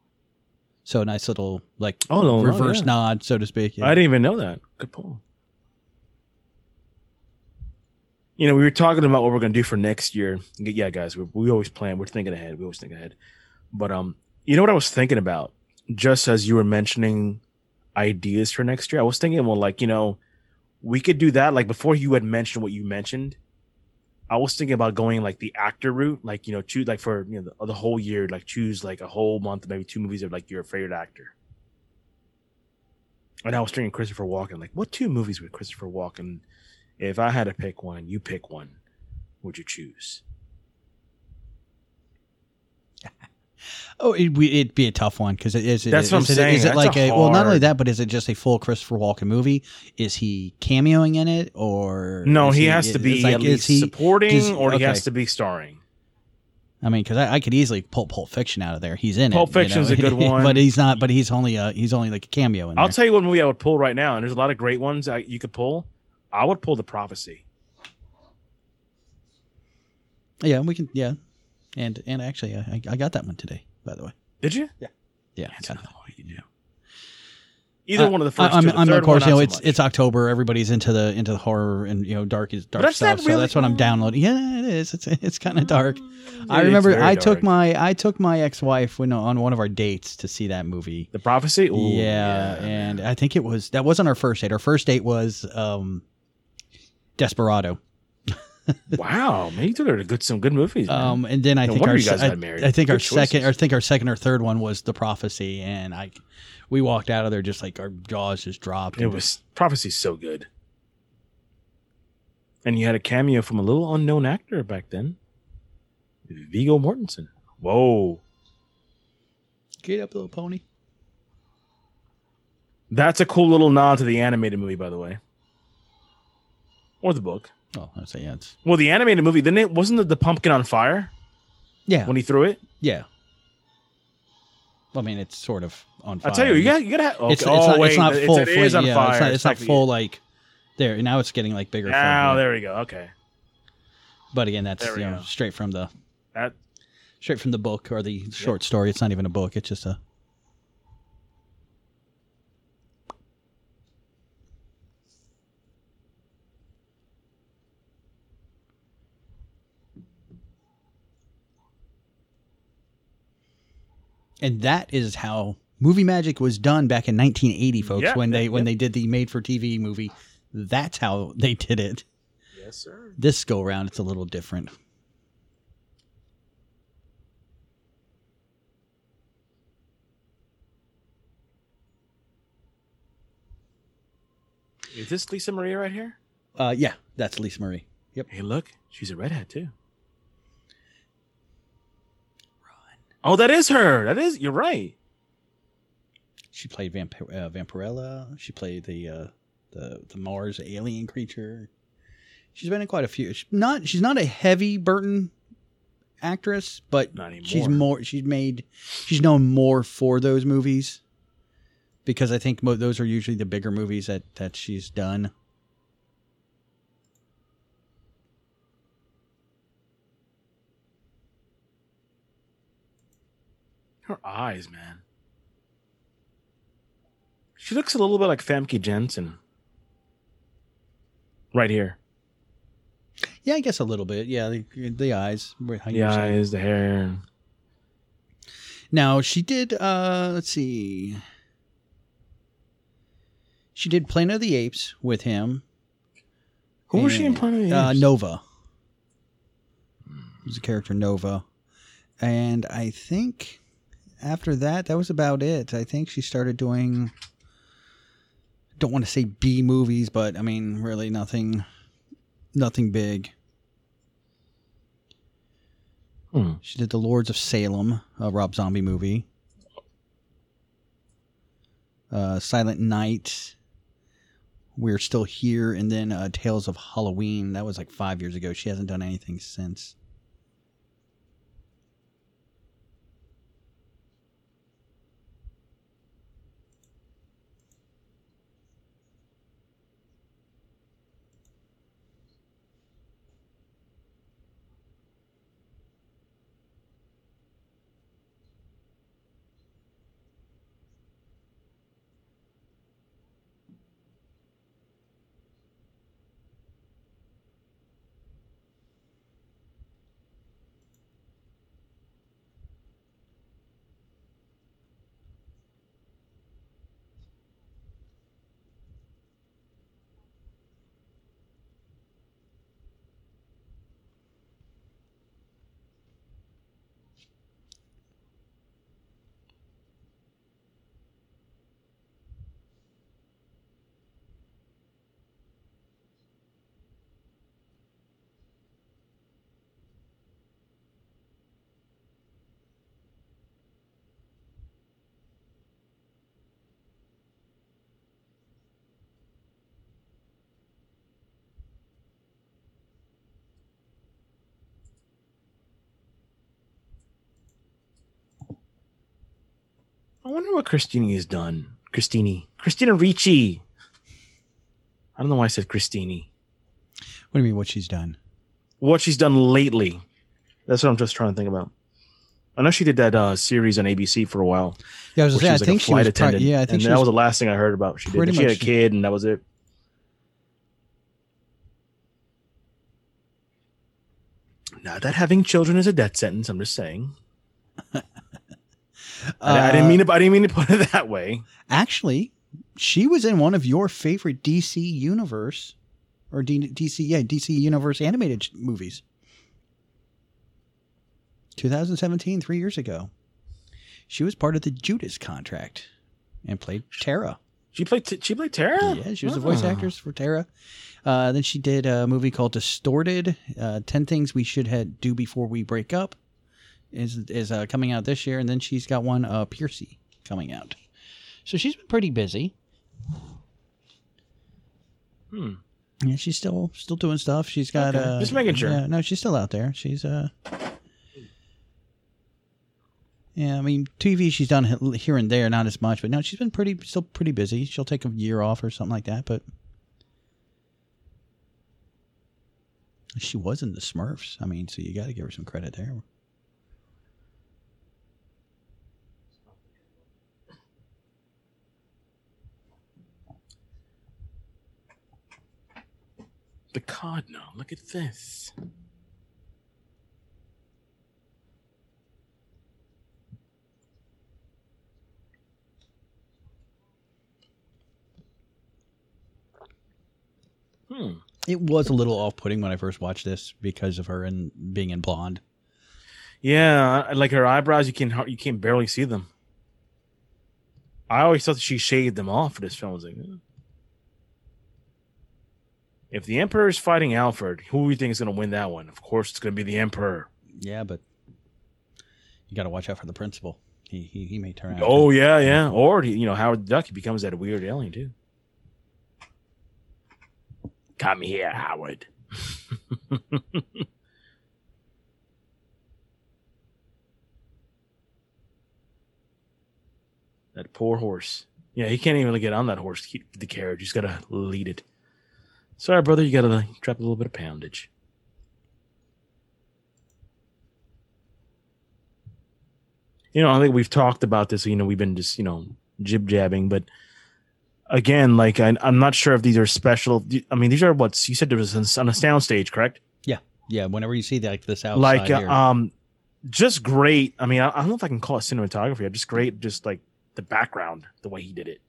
So a nice little like Oh, no, reverse yeah. nod, so to speak. I didn't even know that. Good pull. You know, we were talking about what we're going to do for next year. Yeah, guys, we, we always plan. We're thinking ahead. We always think ahead. But um, you know what I was thinking about? Just as you were mentioning ideas for next year, I was thinking, well, like you know, we could do that. Like before you had mentioned what you mentioned, I was thinking about going like the actor route. Like you know, choose like for you know the, the whole year, like choose like a whole month, maybe two movies of like your favorite actor. And I was thinking Christopher Walken. Like, what two movies with Christopher Walken? If I had to pick one, you pick one. would you choose? Oh, it, it'd be a tough one because it is. It, That's what is I'm it, saying. Is it That's like a a, well? Not only that, but is it just a full Christopher Walken movie? Is he cameoing in it, or No, is he, has to is- be like, at is least he- supporting, does- or he has to be starring. I mean, because I, I could easily pull Pulp Fiction out of there. He's in Pulp it. you Fiction's know? a good one. but he's not. But he's only a he's only like a cameo in it. I'll there. tell you what movie I would pull right now, and there's a lot of great ones I, you could pull. I would pull The Prophecy. yeah, we can. Yeah, and and actually, I, I got that one today. By the way, Did you? yeah, yeah. That's got another one you do. Either Uh, one of the first I, I'm, two. The I'm third of course, one, you know, not so it's much. it's October. Everybody's into the into the horror and you know dark is dark that's stuff. not So really- that's what I'm downloading. Yeah, it is. It's it's kind of dark. I remember very I took dark. my I took my ex wife when on one of our dates to see that movie. The Prophecy. Ooh, yeah, and I think it was that wasn't our first date. Our first date was um, Desperado. wow, man, you took her to good some good movies. Man. Um, and then I No think our you guys se- married. I, I think our Good second, choices. I think our second or third one was the prophecy, and I, we walked out of there just like our jaws just dropped. it was Prophecy's so good. And you had a cameo from a little unknown actor back then, Viggo Mortensen. Whoa, get up, little pony. that's a cool little nod to the animated movie, by the way, or the book. Oh, I say yeah, it's Well, the animated movie, didn't it? Wasn't it the pumpkin on fire yeah, when he threw it? yeah. I mean, it's sort of on fire. I tell you, you got you gotta. Have, okay. It's, it's oh not, wait, it's not full. it is on yeah, fire. It's not, it's not full like there. Now it's getting like bigger. Now there we go. Okay, But again, that's you know straight from the that straight from the book or the short story. It's not even a book. It's just a. And that is how movie magic was done back in 1980, folks. Yeah, when they yeah, when yeah. they did the made-for-TV movie, that's how they did it. yes, sir. This go round, it's a little different. Is this Lisa Marie right here? Uh, yeah, that's Lisa Marie. Yep. Hey, look, she's a redhead too. Oh, that is her. That is. You're right. She played Vampir- uh, Vampirella. She played the uh, the the Mars alien creature. She's been in quite a few. She's not she's not a heavy Burton actress, but she's more. She's made. She's known more for those movies because I think mo- those are usually the bigger movies that that she's done. Her eyes, man. She looks a little bit like Famke Janssen. Right here. Yeah, I guess a little bit. Yeah, the, the eyes. The eyes, the hair. Now she did. uh Let's see. She did Planet of the Apes with him. Who was she in And, Planet of the Uh, Apes? Nova. Was the character Nova, and I think after that, that was about it. I think she started doing. Don't want to say B movies, but I mean, really nothing, nothing big. Hmm. She did the Lords of Salem, a Rob Zombie movie. Uh, Silent Night. We're still here, and then uh, Tales of Halloween. That was like five years ago. She hasn't done anything since. I wonder what Christini has done. Christini. Christina Ricci. I don't know why I said Christini. What do you mean? What she's done? What she's done lately. That's what I'm just trying to think about. I know she did that uh, series on ABC for a while. Yeah, I was gonna I she was like think a she was. Pri- yeah, I think that was, was. the last thing I heard about. She did. She had a kid, and that was it. Not that having children is a death sentence. I'm just saying. I, I didn't Uh, mean to. I didn't mean to put it that way. Actually, she was in one of your favorite DC universe or D- DC, yeah, DC universe animated movies. 2017, three years ago. She was part of the Judas contract and played Tara. She played. T- she played Tara. Yeah, she was the voice Oh. actress for Tara. Uh, then she did a movie called Distorted. Uh, Ten Things We Should had Do Before We Break Up is is uh, coming out this year, and then she's got one uh, Piercy coming out. So she's been pretty busy. Hmm. Yeah, she's still still doing stuff. She's got Okay, uh, just making sure. Yeah, no, she's still out there. She's uh. Yeah, I mean, TV she's done here and there, not as much, but no, she's been pretty, still pretty busy. She'll take a year off or something like that, but she was in the Smurfs. I mean, so you got to give her some credit there. The Cardinal. Look at this. Hmm. It was a little off-putting when I first watched this because of her and being in blonde. Yeah, like her eyebrows, you can you can barely see them. I always thought that she shaved them off for this film. I was like. If the Emperor is fighting Alfred, who do you think is going to win that one? Of course, it's going to be the Emperor. Yeah, but you got to watch out for the principal. He he, he may turn out. Oh yeah, yeah. Or you know, Howard the Duck he becomes that weird alien too. Come here, Howard. that poor horse. Yeah, he can't even get on that horse, keep the carriage. He's got to lead it. Sorry, brother, you got to drop a little bit of poundage. you know, I think we've talked about this. You know, we've been just you know jib jabbing, but again, like I, I'm not sure if these are special. I mean, these are what you said there was on a sound stage, correct? Yeah, yeah. Whenever you see like this outside like uh, um, just great. I mean, I, I don't know if I can call it cinematography. Just great, just like the background, the way he did it.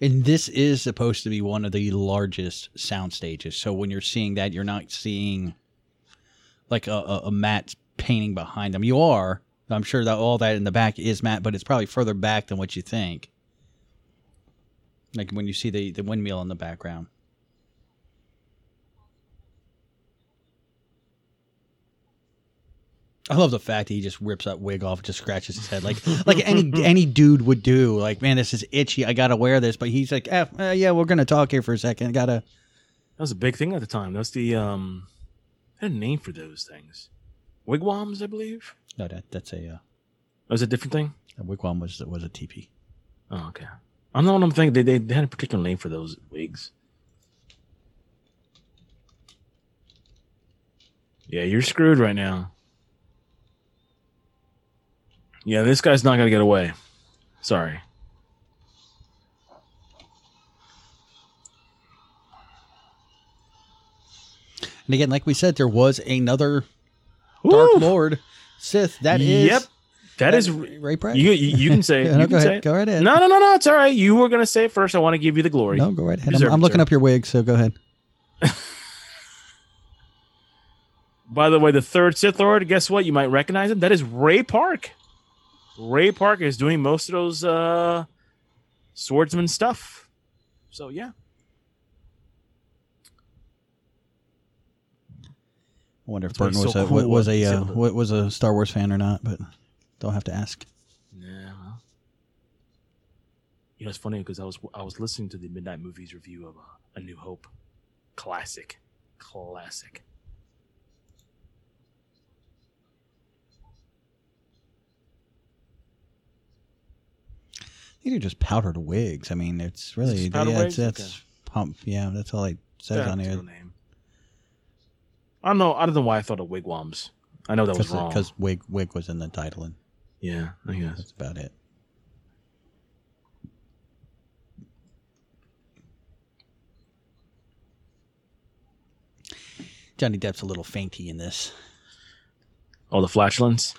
And this is supposed to be one of the largest sound stages. So when you're seeing that, you're not seeing like a, a, a matte painting behind them. You are. I'm sure that all that in the back is matte, but it's probably further back than what you think. Like when you see the, the windmill in the background. I love the fact that he just rips that wig off, just scratches his head like like any any dude would do. Like, man, this is itchy. I gotta wear this. But he's like, eh, uh, yeah, we're gonna talk here for a second. Gotta. That was a big thing at the time. That's the um, I had a name for those things, wigwams, I believe. No, that that's a, uh, That was a different thing. a wigwam was was a teepee. Oh, okay. I know what I'm thinking. They, they, they had a particular name for those wigs. Yeah, you're screwed right now. Yeah, this guy's not gonna get away. Sorry. And again, like we said, there was another Dark Lord Sith. That is Yep. That is Ray Park. you. You, you can say. it. Yeah, you no, can go say ahead. it. Go right ahead. No, no, no, no. It's all right. You were gonna say it first. I want to give you the glory. No, go right ahead. I'm, I'm looking up your wig, so go ahead. By the way, the third Sith Lord, guess what? You might recognize him. That is Ray Park. Ray Park is doing most of those uh, swordsman stuff. So yeah, I wonder if That's Burton was so a cool was with a uh, was a Star Wars fan or not, but don't have to ask. yeah. Well. You know, it's funny because I was I was listening to the Midnight Movies review of uh, A New Hope, classic, classic. These are just powdered wigs. I mean, it's really powdered yeah, wigs? That's, that's pump. Yeah, that's all it says on here. name. I don't know. I don't know why I thought of wigwams. I know that was wrong. Because wig wig was in the title, and yeah, I guess. that's about it. Johnny Depp's a little fainty in this. Oh, the flatulence.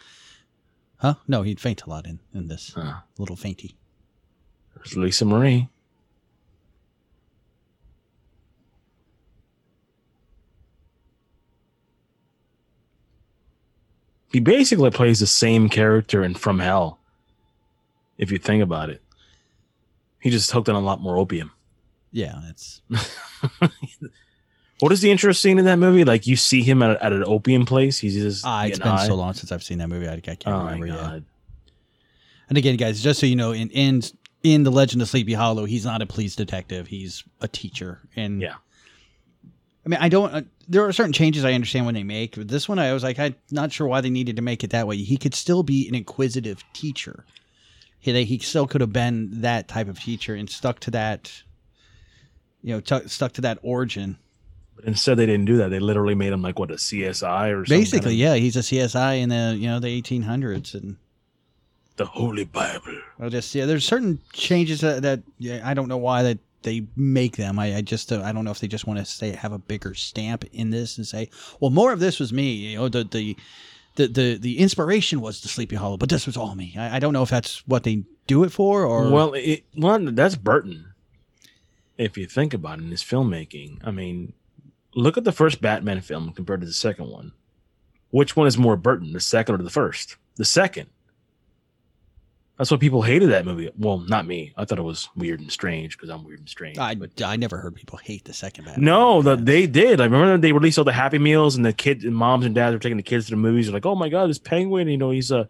Huh? No, he'd faint a lot in, in this. Huh. A little fainty. There's Lisa Marie. He basically plays the same character in From Hell. If you think about it, he just hooked on a lot more opium. Yeah, it's What is the intro scene in that movie? Like you see him at, at an opium place. He's just ah, it's been high. so long since I've seen that movie. I, I can't Oh remember. my Yeah. And again, guys, just so you know, in in in the Legend of Sleepy Hollow, he's not a police detective. He's a teacher. And Yeah. I mean, I don't. Uh, there are certain changes I understand when they make. But this one, I was like, I'm not sure why they needed to make it that way. He could still be an inquisitive teacher. He he still could have been that type of teacher and stuck to that. You know, tuck stuck to that origin. But instead, they didn't do that. They literally made him like what a CSI or Basically, kind of- yeah, he's a CSI in the you know the 1800s and. The Holy Bible. I'll just yeah. There's certain changes that, that yeah, I don't know why that they make them. I, I just uh, I don't know if they just want to say have a bigger stamp in this and say, well, more of this was me. You know, the the the the, the inspiration was the Sleepy Hollow, but this was all me. I, I don't know if that's what they do it for or Well, it, well, that's Burton. If you think about it, in his filmmaking, I mean, look at the first Batman film compared to the second one. Which one is more Burton, the second or the first? The second. That's why people hated that movie. Well, not me. I thought it was weird and strange because I'm weird and strange. I but I never heard people hate the second Batman. no, the, they did. I remember they released all the Happy Meals, and the kids and moms and dads were taking the kids to the movies. They're like, "Oh my god, this penguin! You know, he's a."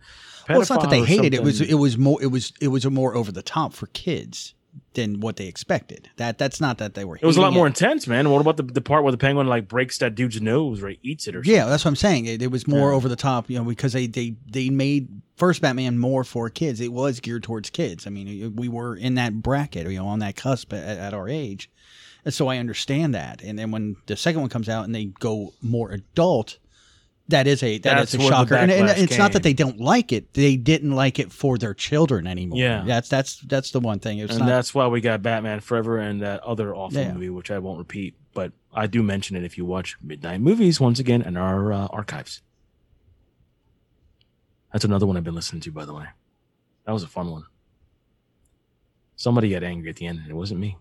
Well, it's not that they hated it. It was it was more it was it was a more over the top for kids than what they expected. That that's not that they were. It was a lot hating more intense, man. What about the, the part where the penguin like breaks that dude's nose or eats it or something? Yeah, that's what I'm saying. It, it was more Yeah. over the top, you know, because they they they made first Batman more for kids. It was geared towards kids. I mean, we were in that bracket, you know, on that cusp at, at our age, and so I understand that. And then when the second one comes out and they go more adult, that is a that That's is a shocker. And, and it's not that they don't like it; they didn't like it for their children anymore. Yeah. that's that's that's the one thing. It's and not. that's why we got Batman Forever and that other awful Yeah. movie, which I won't repeat. But I do mention it if you watch Midnight Movies once again in our uh, archives. That's another one I've been listening to, by the way. That was a fun one. Somebody got angry at the end, and it wasn't me.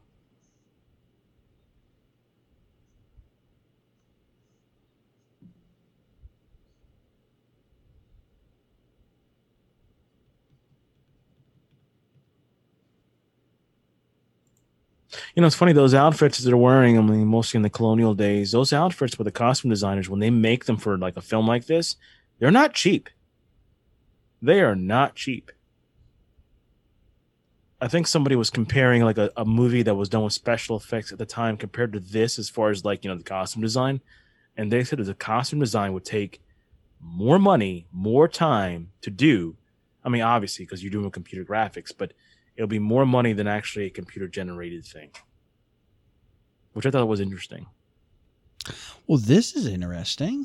You know, it's funny those outfits that they're wearing. I mean, mostly in the colonial days, those outfits with the costume designers, when they make them for like a film like this, they're not cheap. They are not cheap. I think somebody was comparing like a, a movie that was done with special effects at the time compared to this, as far as like you know the costume design, and they said that the costume design would take more money, more time to do. I mean, obviously, because you're doing computer graphics, but it'll be more money than actually a computer generated thing, which I thought was interesting. Well, this is interesting.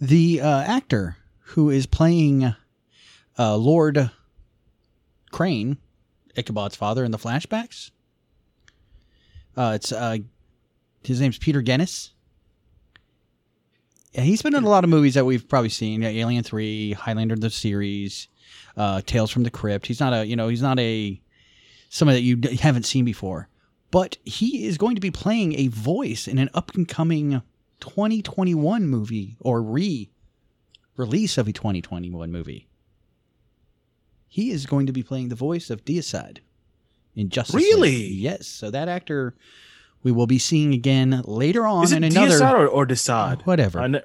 The uh, actor who is playing uh, Lord Crane, Ichabod's father, in the flashbacks. Uh, it's uh, his name's Peter Guinness. Yeah, he's been in a lot of movies that we've probably seen: Alien Three, Highlander the series, uh, Tales from the Crypt. He's not a you know he's not a somebody that you haven't seen before, but he is going to be playing a voice in an up and coming 2021 movie or re release of a 2021 movie. He is going to be playing the voice of Deicide in Justice League. Really? Yes. So that actor we will be seeing again later on Is it in another Deicide or, or Decide? whatever.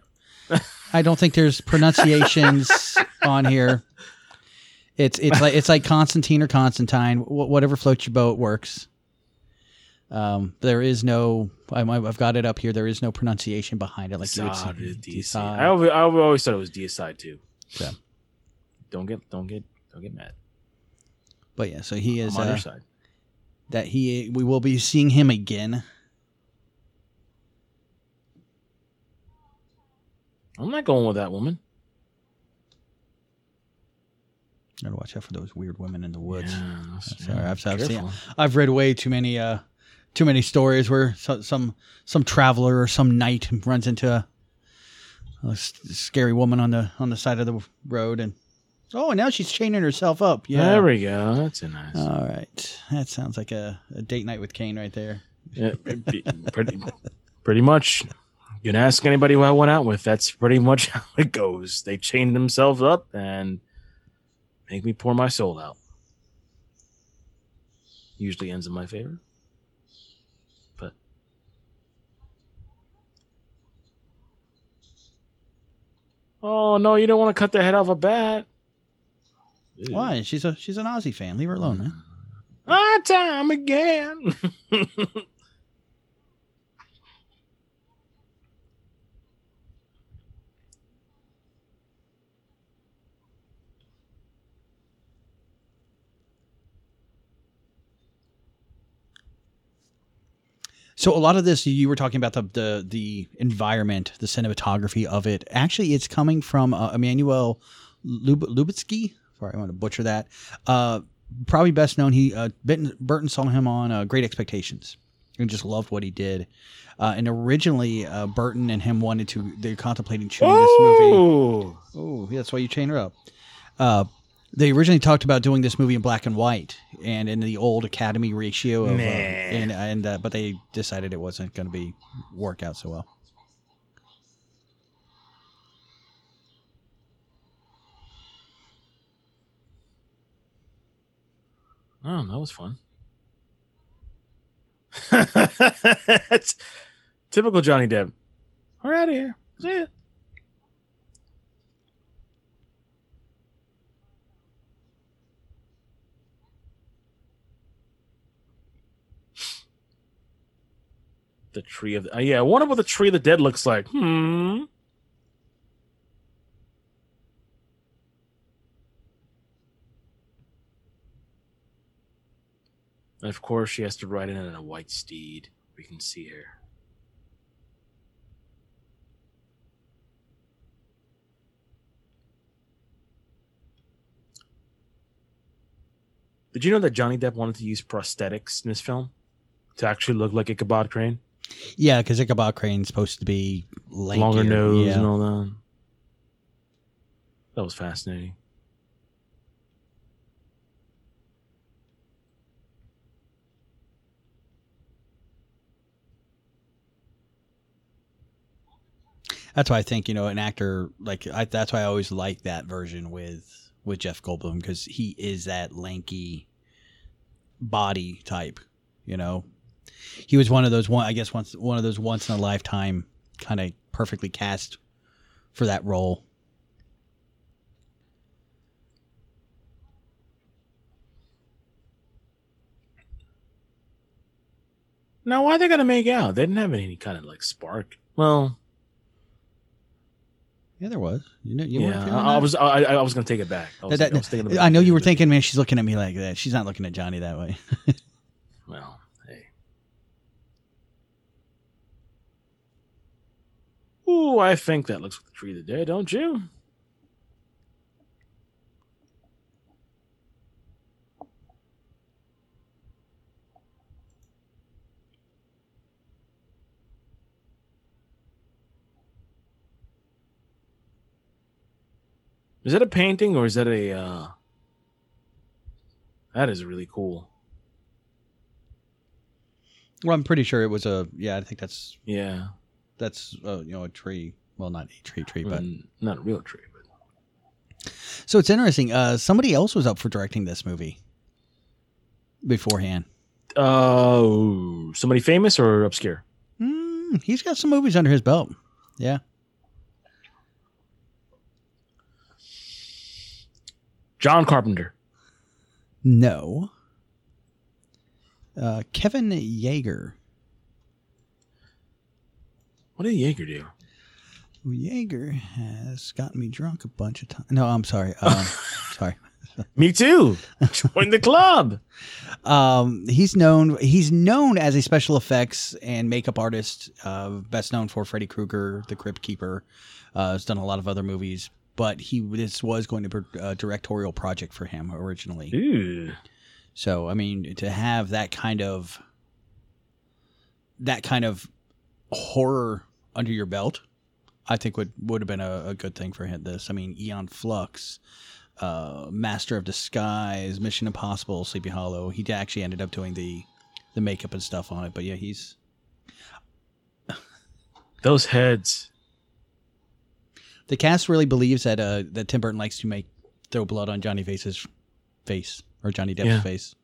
I don't think there's pronunciations on here. It's it's like it's like Constantine or Constantine. Wh- Whatever floats your boat works. Um, there is no. I'm- I've got it up here. There is no pronunciation behind it. Like you would see- Decide is Deicide. I always, I always thought it was Deicide too. Yeah. Don't get don't get don't get mad. But yeah, so he is on uh, side. that he we will be seeing him again. I'm not going with that woman. Gotta watch out for those weird women in the woods. Yeah, Sorry, yeah, I've, I've seen. I've read way too many, uh, too many stories where so, some some traveler or some knight runs into a scary woman on the on the side of the road, and oh, now she's chaining herself up. Yeah, There we go. That's a nice. All right, that sounds like a, a date night with Kane right there. Yeah, pretty, pretty, pretty much. You can ask anybody who I went out with. That's pretty much how it goes. They chain themselves up and make me pour my soul out. Usually ends in my favor. But oh no, you don't want to cut the head off a bat. Ew. Why? She's a she's an Aussie fan. Leave her alone, man. Ah, time again. So a lot of this you were talking about the the the environment, the cinematography of it. Actually, it's coming from uh, Emmanuel Lub- Lubitsky. Sorry, I want to butcher that. Uh, probably best known. He uh, Burton, Burton saw him on uh, Great Expectations and just loved what he did. Uh, and originally, uh, Burton and him wanted to. They're contemplating shooting this movie. oh, Oh, that's why you chain her up. They originally talked about doing this movie in black and white and in the old Academy ratio of, uh, and and uh, but they decided it wasn't going to be work out so well. Oh, that was fun. It's typical Johnny Depp. We're out of here. See ya. The tree of the, uh, yeah. I wonder what the tree of the dead looks like. Hmm. And of course, she has to ride in on a white steed. We can see her. Did you know that Johnny Depp wanted to use prosthetics in this film to actually look like Ichabod Crane? Yeah, because Ichabod Crane's supposed to be lankier. Longer nose Yeah. and all that. That was fascinating. That's why I think you know an actor like I, that's why I always like that version with with Jeff Goldblum because he is that lanky body type. You know, he was one of those one I guess once one of those once in a lifetime kind of perfectly cast for that role. Now, why are they gotta make out? They didn't have any kind of like spark. Well, Yeah, there was. You know, you weren't yeah, I, I was. I, I was gonna take it back. I, was, That- I, was that- about I know you were thinking, man, she's looking at me like that. She's not looking at Johnny that way. Well, hey. Ooh, I think that looks like the tree of the dead, don't you? Is that a painting or is that a uh that is really cool. well, I'm pretty sure it was a. Yeah, I think that's Yeah. That's uh, you know a tree. Well, not a tree tree, but Mm, not a real tree, but So it's interesting. Uh, somebody else was up for directing this movie beforehand. Oh, somebody famous or obscure? Mm, he's got some movies under his belt. Yeah. John Carpenter. No. Uh, Kevin Yagher. What did Yagher do? Yeager has gotten me drunk a bunch of times. No, I'm sorry. Um, sorry. Me too. Join the club. Um, he's known he's known as a special effects and makeup artist, uh, best known for Freddy Krueger, The Crypt Keeper. Uh, has done a lot of other movies, but he this was going to be a directorial project for him originally. Ooh. So I mean, to have that kind of that kind of horror under your belt, I think would would have been a, a good thing for him. This, I mean, Aeon Flux, uh, Master of Disguise, Mission Impossible, Sleepy Hollow. He actually ended up doing the the makeup and stuff on it. But yeah, he's Those heads. the cast really believes that uh that Tim Burton likes to make throw blood on Johnny Face's face or Johnny Depp's Yeah. face.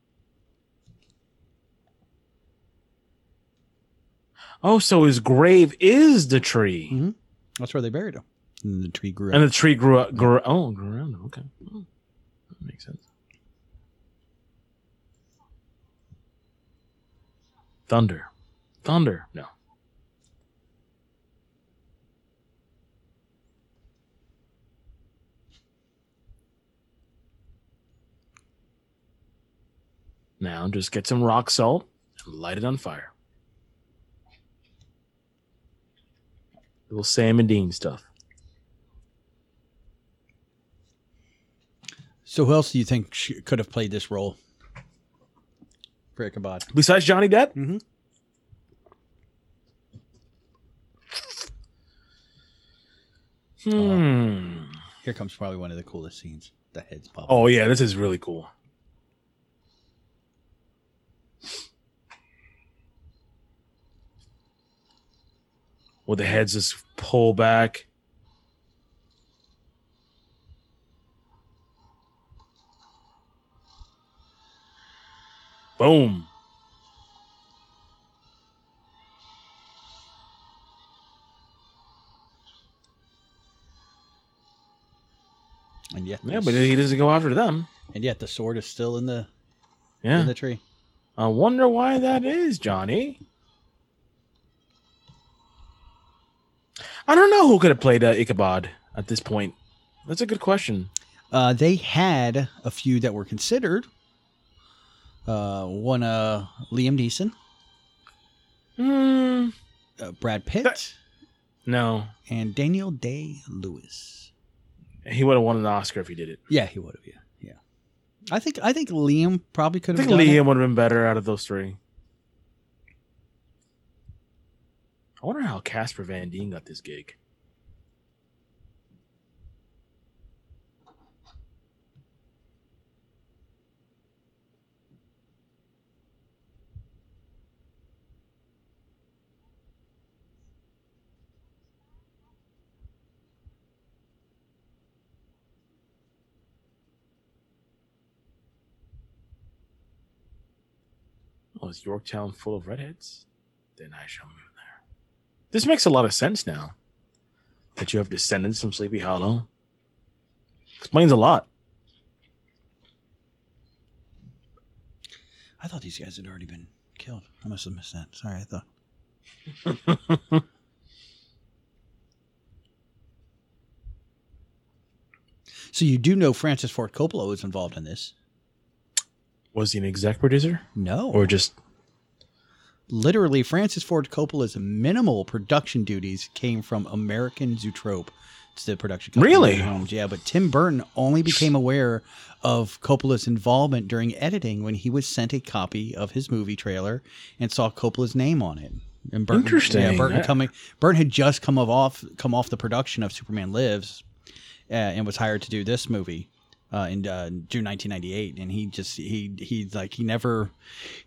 Oh, so his grave is the tree. Mhm. That's where they buried him. And the tree grew up. And the tree grew up. Grew, oh, grew around. him. Okay. Oh, that makes sense. Thunder. Thunder. No. Now just get some rock salt and light it on fire. Little Sam and Dean stuff. So who else do you think could have played this role for Ichabod? Besides Johnny Depp? Mhm. Hmm. Here comes probably one of the coolest scenes. The heads pop. Oh yeah, this is really cool. With the heads just pull back. Boom. and yet, Yeah, but he doesn't go after them. and yet the sword is still in the Yeah. in the tree. I wonder why that is, Johnny. I don't know who could have played uh, Ichabod at this point. That's a good question. Uh, they had a few that were considered. Uh, one, uh, Liam Neeson, Hmm. uh, Brad Pitt, No, and Daniel Day Lewis. he would have won an Oscar if he did it. Yeah, he would have. Yeah, yeah. I think I think Liam probably could have. I think Liam would have been better out of those three. I wonder how Casper Van Dien got this gig. Oh, is Yorktown full of redheads? Then I shall move. This makes a lot of sense now. That you have descendants from Sleepy Hollow. Explains a lot. I thought these guys had already been killed. I must have missed that. Sorry, I thought. So you do know Francis Ford Coppola was involved in this? Was he an exec producer? No. Or just Literally, Francis Ford Coppola's minimal production duties came from American Zoetrope. It's the production company. Really? Yeah, but Tim Burton only became aware of Coppola's involvement during editing when he was sent a copy of his movie trailer and saw Coppola's name on it. And Burton, Interesting. Yeah, Burton coming. Burton had just come of off come off the production of Superman Lives, uh, and was hired to do this movie uh, in uh, June 1998. And he just he he like he never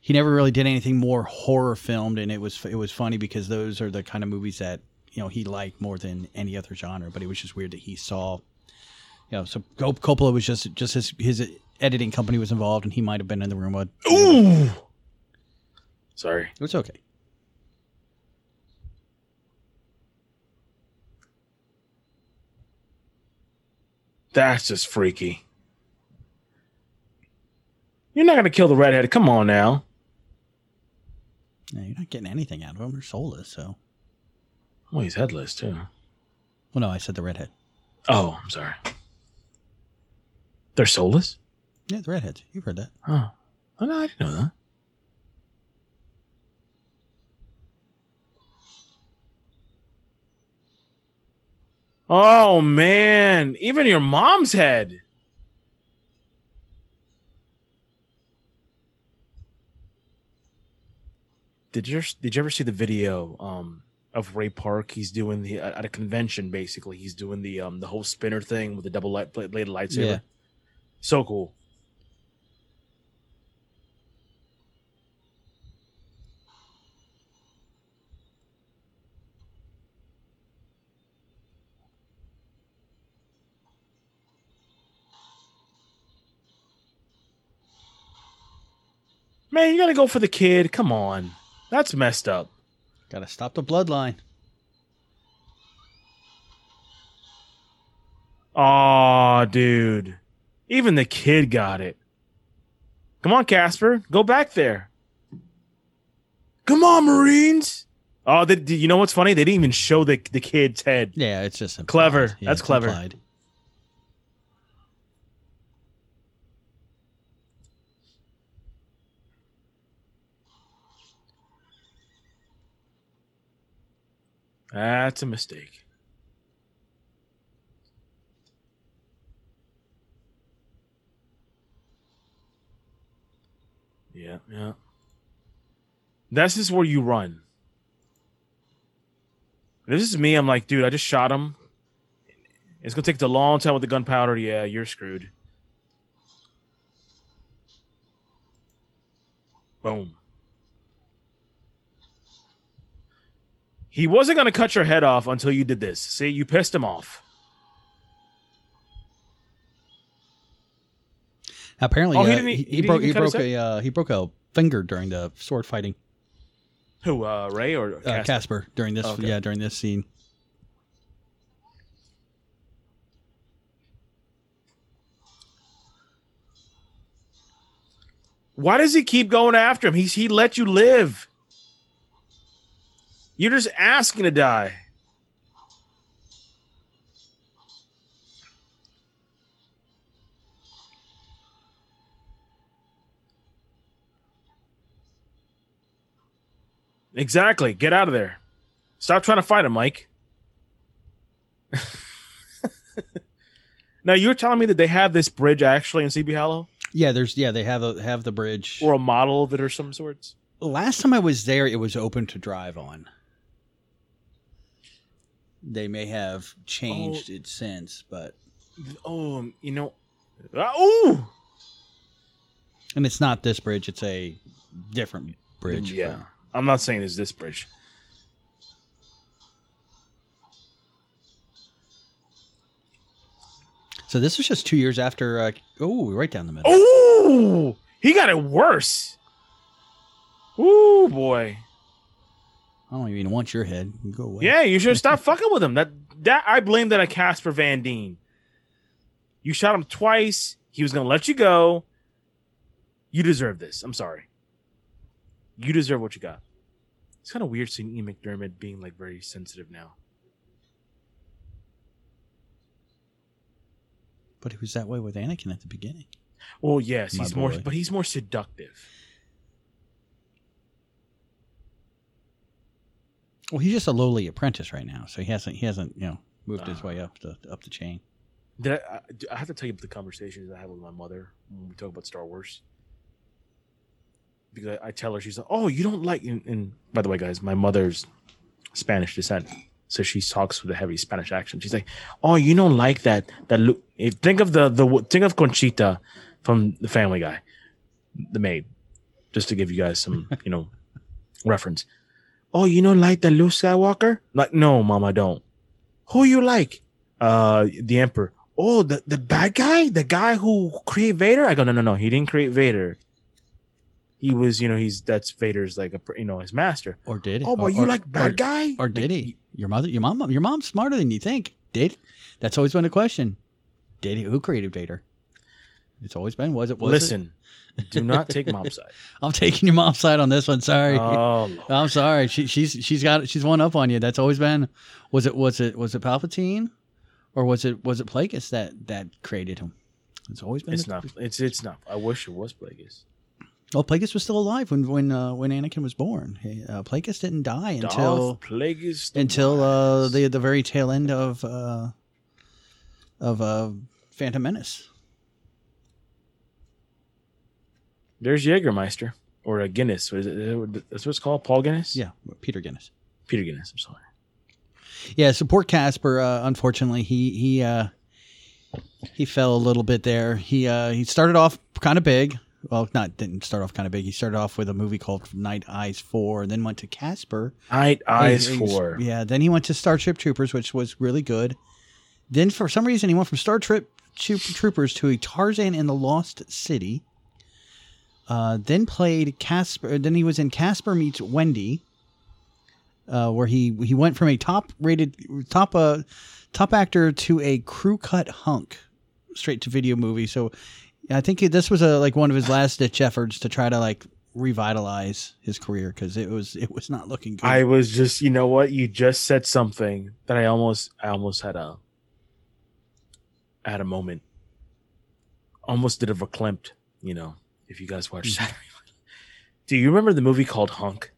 he never really did anything more horror filmed, and it was it was funny because those are the kind of movies that you know he liked more than any other genre. But it was just weird that he saw, you know, so Cop- Coppola was just just his his editing company was involved, and he might have been in the room with. Ooh. Sorry. It's okay. That's just freaky. You're not gonna kill the redhead. Come on now. Yeah, you're not getting anything out of him. They're soulless, so. Oh, he's headless too. Well, no, I said the redhead. Oh, I'm sorry. They're soulless? Yeah, the redheads. You've heard that. Huh. Oh, no, I didn't know that. Oh man, even your mom's head. Did you did you ever see the video um of Ray Park? He's doing the at a convention basically. He's doing the um the whole spinner thing with the double light bladed lightsaber. Yeah. So cool. Man, you gotta go for the kid. Come on. That's messed up. Got to stop the bloodline. Aw, dude. Even the kid got it. Come on, Casper. Go back there. Come on, Marines. Oh, they, you know what's funny? They didn't even show the, the kid's head. Yeah, it's just implied. Clever. Yeah, That's clever. implied. That's a mistake. Yeah, yeah. This is where you run. This is me. I'm like, dude, I just shot him. It's gonna take a long time with the gunpowder. Yeah, you're screwed. Boom. He wasn't gonna cut your head off until you did this. See, you pissed him off. Apparently, Oh, he uh, he, he he broke he broke a uh, he broke a finger during the sword fighting. Who, uh, Ray or Uh, Casper? Casper during this Okay. yeah during this scene. Why does he keep going after him? He's he let you live. You're just asking to die. Exactly. Get out of there. Stop trying to fight him, Mike. now you're telling me that they have this bridge actually in CB Hollow, Yeah, there's yeah they have a, have the bridge. or a model of it, or some sorts. Last time I was there, it was open to drive on. They may have changed it since, but Oh, you know. Ah, ooh. and it's not this bridge; it's a different bridge. Yeah. I'm not saying it's this bridge. So this was just two years after. Uh, oh, right down the middle. Oh, he got it worse. Oh boy. I don't even want your head. Go away. Yeah, you should stop fucking with him. That that I blame that on Casper Van Dien. You shot him twice. He was gonna let you go. You deserve this. I'm sorry. You deserve what you got. It's kind of weird seeing Ian McDiarmid being like very sensitive now. But he was that way with Anakin at the beginning. Well, yes, My he's more, but he's more seductive. Well, he's just a lowly apprentice right now, so he hasn't he hasn't you know moved his Ah. way up the up the chain. Did I, I, have to tell you about the conversations I have with my mother when we talk about Star Wars? Because I, I tell her she's like, "Oh, you don't like." And, and by the way, guys, my mother's Spanish descent, so she talks with a heavy Spanish accent. She's like, "Oh, you don't like that? That Lu- if, think of the the think of Conchita from the Family Guy, the maid, just to give you guys some you know reference. Oh, you don't like the Luke Skywalker? Like, no, mom, I don't. Who you like? Uh, the Emperor. Oh, the the bad guy, the guy who created Vader. I go, no, no, no. He didn't create Vader. He was, you know, he's that's Vader's like a, you know, his master. Or did he? Oh, but Or- you or- like bad or- guy? Or did he? Your mother, your mom, your mom's smarter than you think. Did that's always been a question. Did he? Who created Vader? It's always been. Was it? Was Listen, do not take mom's side. I'm taking your mom's side on this one. Sorry. Oh, Lord. I'm sorry. She, she's she's got she's one up on you. That's always been. Was it was it was it Palpatine, or was it was it Plagueis that that created him? It's always been. It's the- not. It's it's not. I wish it was Plagueis. Well, Plagueis was still alive when when uh, when Anakin was born. He, uh, Plagueis didn't die until until uh, the the very tail end of uh, of uh, Phantom Menace. There's Jägermeister or a Guinness. What is it? That's what it's called. Paul Guinness. Yeah, Peter Guinness. Peter Guinness. I'm sorry. Yeah, support Casper. Uh, unfortunately, he he uh, he fell a little bit there. He uh, he started off kind of big. Well, not didn't start off kind of big. He started off with a movie called Night Eyes Four, and then went to Casper. Night Eyes He- Four. Yeah, then he went to Starship Troopers, which was really good. Then for some reason he went from Star Trip Troopers to a Tarzan in the Lost City. Uh, then played Casper. Then he was in Casper meets Wendy, uh, where he he went from a top rated top uh top actor to a crew cut hunk, straight to video movie. So I think this was a like one of his last ditch efforts to try to like revitalize his career because it was it was not looking good. I was just, you know what? You just said something that I almost, I almost had a had a moment. Almost did a verklempt, you know. If you guys watch Saturday, do you remember the movie called Hunk?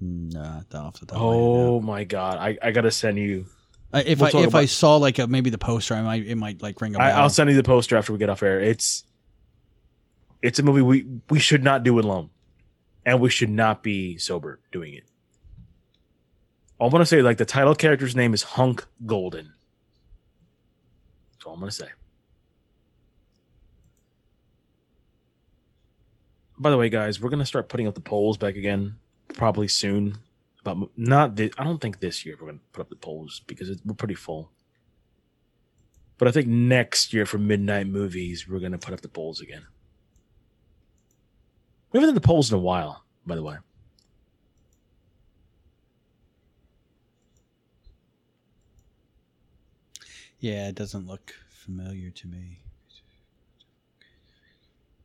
Not off the top. of my Oh my god, I, I gotta send you. Uh, if we'll I talk if I saw like a, maybe the poster, I might it might like ring a bell. I, I'll send you the poster after we get off air. It's, it's a movie we we should not do alone, and we should not be sober doing it. I want to say like the title character's name is Hunk Golden. That's all I'm gonna say. By the way, guys, we're gonna start putting up the polls back again, probably soon. But not this. I don't think this year we're gonna put up the polls because it, we're pretty full. But I think next year for midnight movies, we're gonna put up the polls again. We haven't done the polls in a while, by the way. Yeah, it doesn't look familiar to me.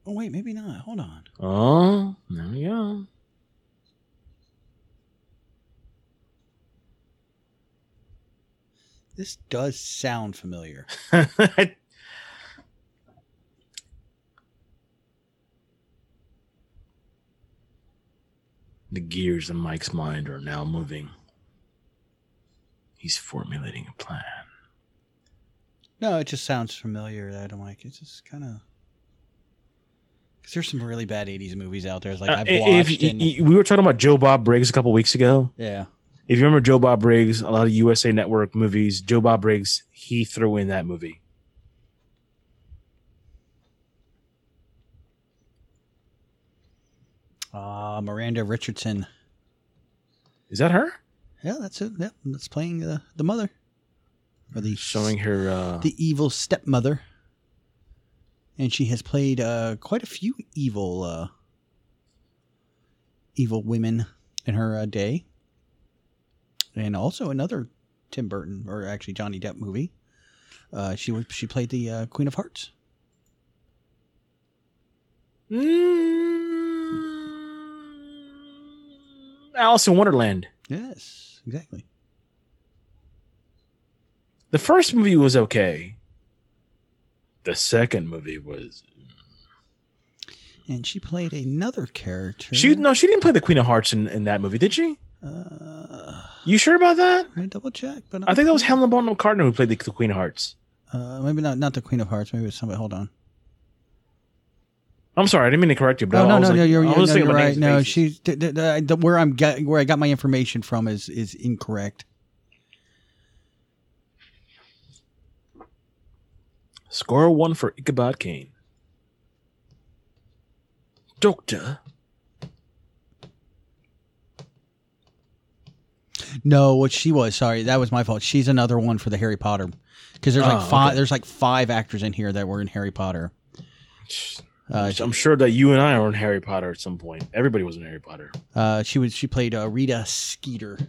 Oh wait, maybe not. Hold on. Oh, there we go. This does sound familiar. the gears in Mike's mind are now moving. He's formulating a plan. No, it just sounds familiar. That I'm like, it's just kind of. Because there's some really bad '80s movies out there. It's like Uh, I've if- watched. y- and, we were talking about Joe Bob Briggs a couple weeks ago. yeah. If you remember Joe Bob Briggs, a lot of USA Network movies, Joe Bob Briggs, he threw in that movie. Uh, Miranda Richardson. Is that her? Yeah, that's it. Yep, that's playing the the mother, or the Showing her. Uh, the evil stepmother. And she has played uh, quite a few evil uh, evil women in her uh, day, and also another Tim Burton or actually Johnny Depp movie. Uh, she was she played the uh, Queen of Hearts. Alice in Wonderland. Yes, exactly. The first movie was okay. The second movie was. And she played another character. She no, she didn't play the Queen of Hearts in, in that movie, did she? Uh, You sure about that? I double check, but I think that was Helen Bonham Carter who played the, the Queen of Hearts. Uh, maybe not not the Queen of Hearts. Maybe it's somebody. Hold on. I'm sorry, I didn't mean to correct you, but Oh I no was no like- no you're, you're, no, you're right. No, she's the, the, the- where I'm get, where I got my information from is is incorrect. Score one for Ichabod Crane. Doctor. No, what she was. Sorry, that was my fault. She's another one for the Harry Potter because there's like Oh, five. okay. There's like five actors in here that were in Harry Potter. Uh, I'm sure that you and I are in Harry Potter at some point. Everybody was in Harry Potter. uh, she was. She played uh, Rita Skeeter.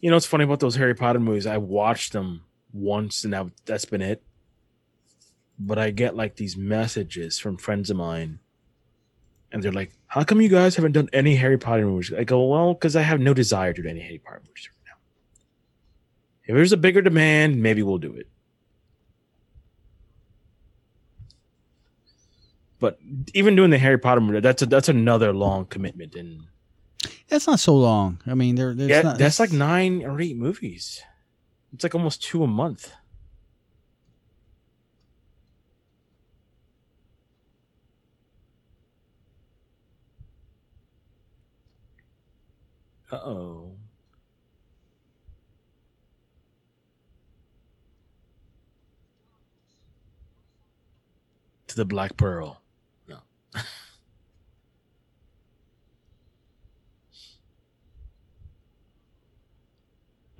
You know what's funny about those Harry Potter movies? I watched them once, and that that's been it. But I get like these messages from friends of mine, and they're like, "How come you guys haven't done any Harry Potter movies?" I go, "Well, because I have no desire to do any Harry Potter movies right now. If there's a bigger demand, maybe we'll do it." But even doing the Harry Potter movie, that's a, that's another long commitment and. That's not so long. I mean, there. Yeah, not, that's like nine or eight movies. It's like almost two a month. Uh oh. To the Black Pearl. No.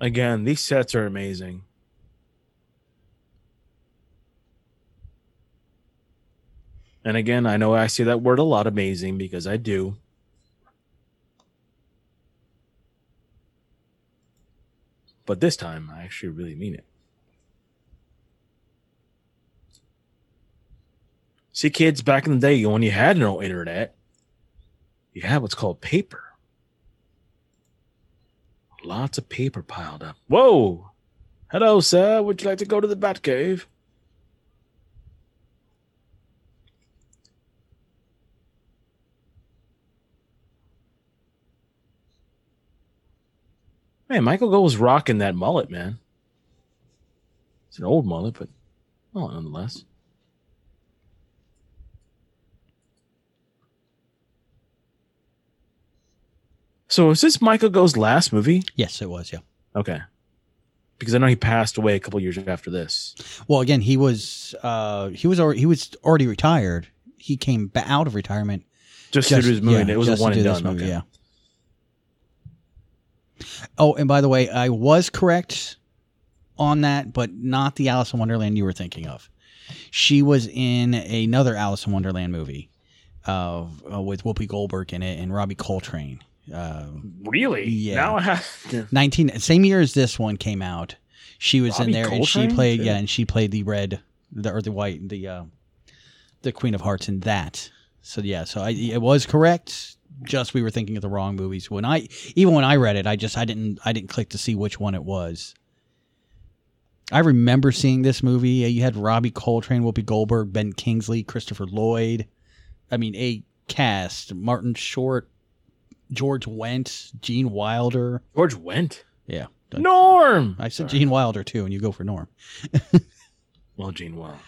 Again, these sets are amazing. And again, I know I say that word a lot, amazing, because I do. But this time, I actually really mean it. See, kids, back in the day, when you had no internet, you had what's called paper. Lots of paper piled up. Whoa! Hello, sir. Would you like to go to the Batcave? Man, Michael Gough was rocking that mullet, man. It's an old mullet, but well, nonetheless. So is this Michael Gough's last movie? yes, it was. Yeah. Okay. Because I know he passed away a couple years after this. Well, again, he was uh, he was already, he was already retired. He came out of retirement. Just, to do his movie. yeah, it was a one and done. movie, okay. Yeah. Oh, and by the way, I was correct on that, but not the Alice in Wonderland you were thinking of. She was in another Alice in Wonderland movie uh, with Whoopi Goldberg in it and Robbie Coltrane. Uh, Really? Yeah. Now I have. 19 same year as this one came out. She was Robbie in there and she played yeah and she played the red the or the white the uh the queen of hearts in that. So yeah so i it was correct. Just we were thinking of the wrong movies. When i even when i read it i just i didn't i didn't click to see which one it was. I remember seeing this movie. Uh, you had robbie coltrane whoopi goldberg ben kingsley christopher lloyd. I mean a cast. Martin short george wendt gene wilder George went. yeah Norm. I said Gene Wilder too, and you go for Norm. Well, Gene, well.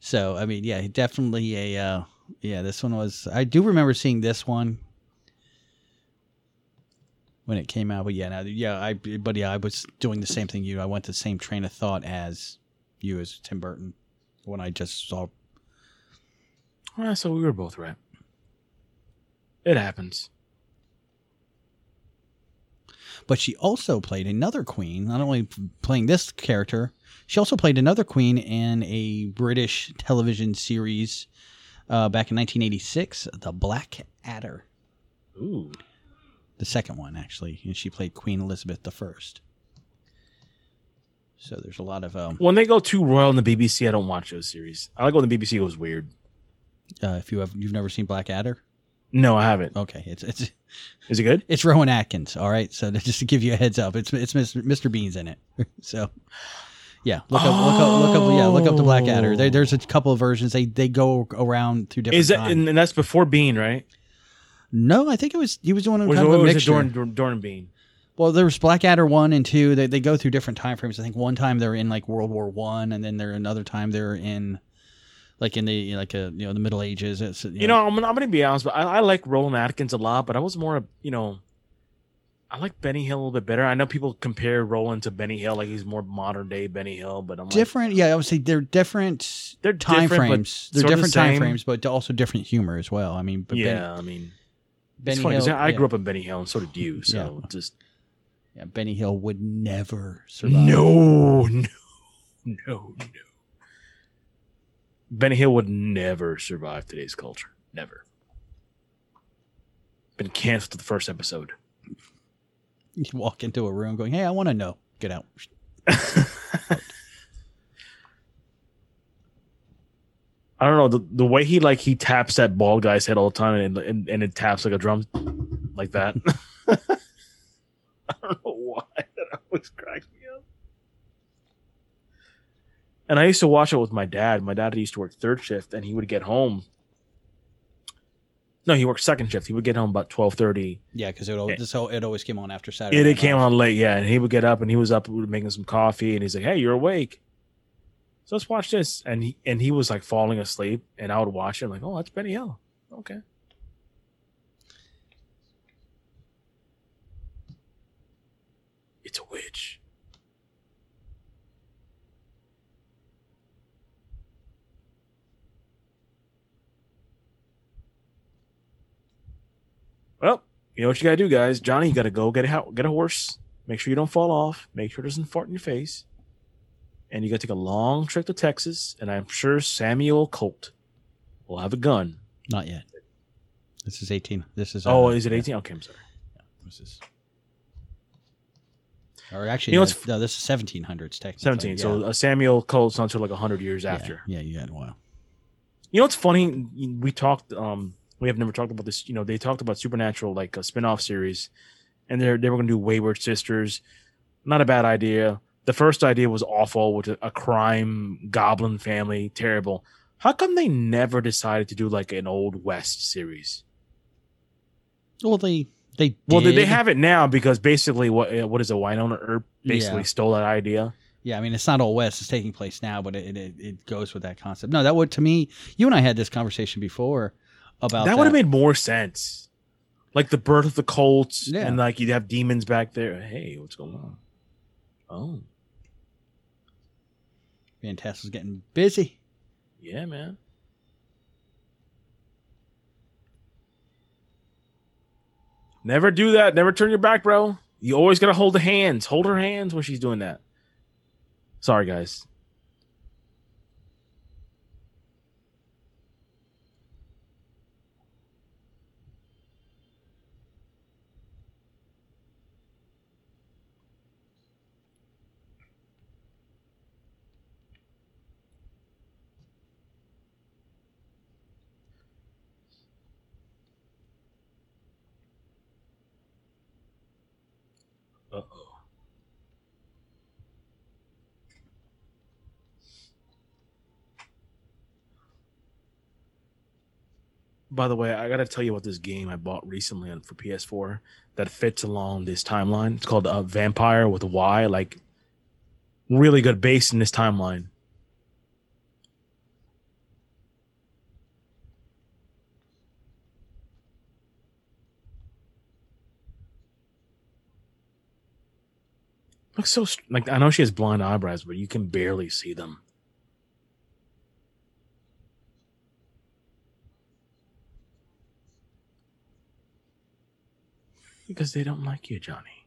So I mean, yeah, definitely a uh, yeah. This one was. I do remember seeing this one when it came out, but yeah, now, yeah, I but yeah, I was doing the same thing you. I went the same train of thought as you as Tim Burton when I just saw. Well, so we were both right. It happens. But she also played another queen. Not only playing this character, she also played another queen in a British television series uh, back in 1986, The Black Adder. Ooh. the second one actually, and she played Queen Elizabeth I. So there's a lot of um, When they go too royal in the BBC, I don't watch those series. I like when the BBC goes weird. uh, if you have you've never seen Black Adder, No, I haven't. okay, it's it's Is it good? it's Rowan Atkins. All right, so just to give you a heads up, it's it's Mr. Mr. Bean's in it. so yeah, look up look up look up yeah look up the Black Adder. There, there's a couple of versions. They they go around through different. Is that times. and, that's before Bean, right? no, I think it was he was doing a Or kind of a was it mixture. during, during, during Bean? Well, there was Blackadder one and two. They they go through different time frames. I think one time they're in like World War One, and then there another time they're in like in the like a you know the Middle Ages. It's, You know, I'm, I'm going to be honest, but I, I like Roland Atkins a lot, but I was more, you know, I like Benny Hill a little bit better. I know people compare Roland to Benny Hill, like he's more modern day Benny Hill, but I'm like, different. Yeah, I would say they're different. They're time different, frames. They're different time frames, but also different humor as well. I mean, but yeah, I mean, Benny, it's Benny Hill. I yeah. grew up in Benny Hill, and so did you. So Yeah. just Yeah, Benny Hill would never survive. no, no, no, no. Benny Hill would never survive today's culture. Never. Been canceled to the first episode. You walk into a room going, "Hey, I want to know." Get out. I don't know the, the way he like he taps that bald guy's head all the time and and, and it taps like a drum like that. I don't know why that always cracks me. And I used to watch it with my dad. My dad used to work third shift, and he would get home, No, he worked second shift. He would get home about twelve thirty. Yeah, because it, al- eh. this, al- it always came on after Saturday. It, it came on late, yeah, and he would get up and he was up making some coffee and he's like, "Hey, you're awake." So let's watch this, and he and he was like falling asleep, and I would watch it like, "Oh, that's Benny Hill." Okay. It's a witch. Well, you know what you gotta do, guys. Johnny, you gotta go get a get a horse. Make sure you don't fall off. Make sure it doesn't fart in your face. And you gotta take a long trip to Texas. And I'm sure Samuel Colt will have a gun. Not yet. This is 18. This is. oh, uh, is it yeah, 18? Okay, I'm sorry. This is. Or actually, You know what's- no, this is 1700s technically. 17. So yeah. uh, Samuel Colt's until like 100 years Yeah, after. Yeah, you had a while. You know what's funny? We talked. Um, we have never talked about this. You know, they talked about Supernatural, like a spin-off series, and they're they were going to do Wayward Sisters. Not a bad idea. The first idea was awful, with a, a crime goblin family, terrible. How come they never decided to do like an old West series? Well, they they Well, they, they have it now because basically, what uh, what is a Wynonna Earp basically Yeah. stole that idea. Yeah, I mean, it's not all West. It's taking place now, but it, it it goes with that concept. No, that would to me. You and I had this conversation before about that would have made more sense. Like the birth of the Colts, Yeah. and like you'd have demons back there. Hey, what's going on? Oh, Fantastic's getting busy. yeah, man. Never do that. Never turn your back, bro. You always gotta hold the hands. Hold her hands when she's doing that. Sorry, guys. Uh oh. By the way, I gotta tell you about this game I bought recently for PS4 that fits along this timeline. It's called uh, Vampire with a Y, like really good base in this timeline. Looks so like I know she has blonde eyebrows, but you can barely see them. Because they don't like you, Johnny.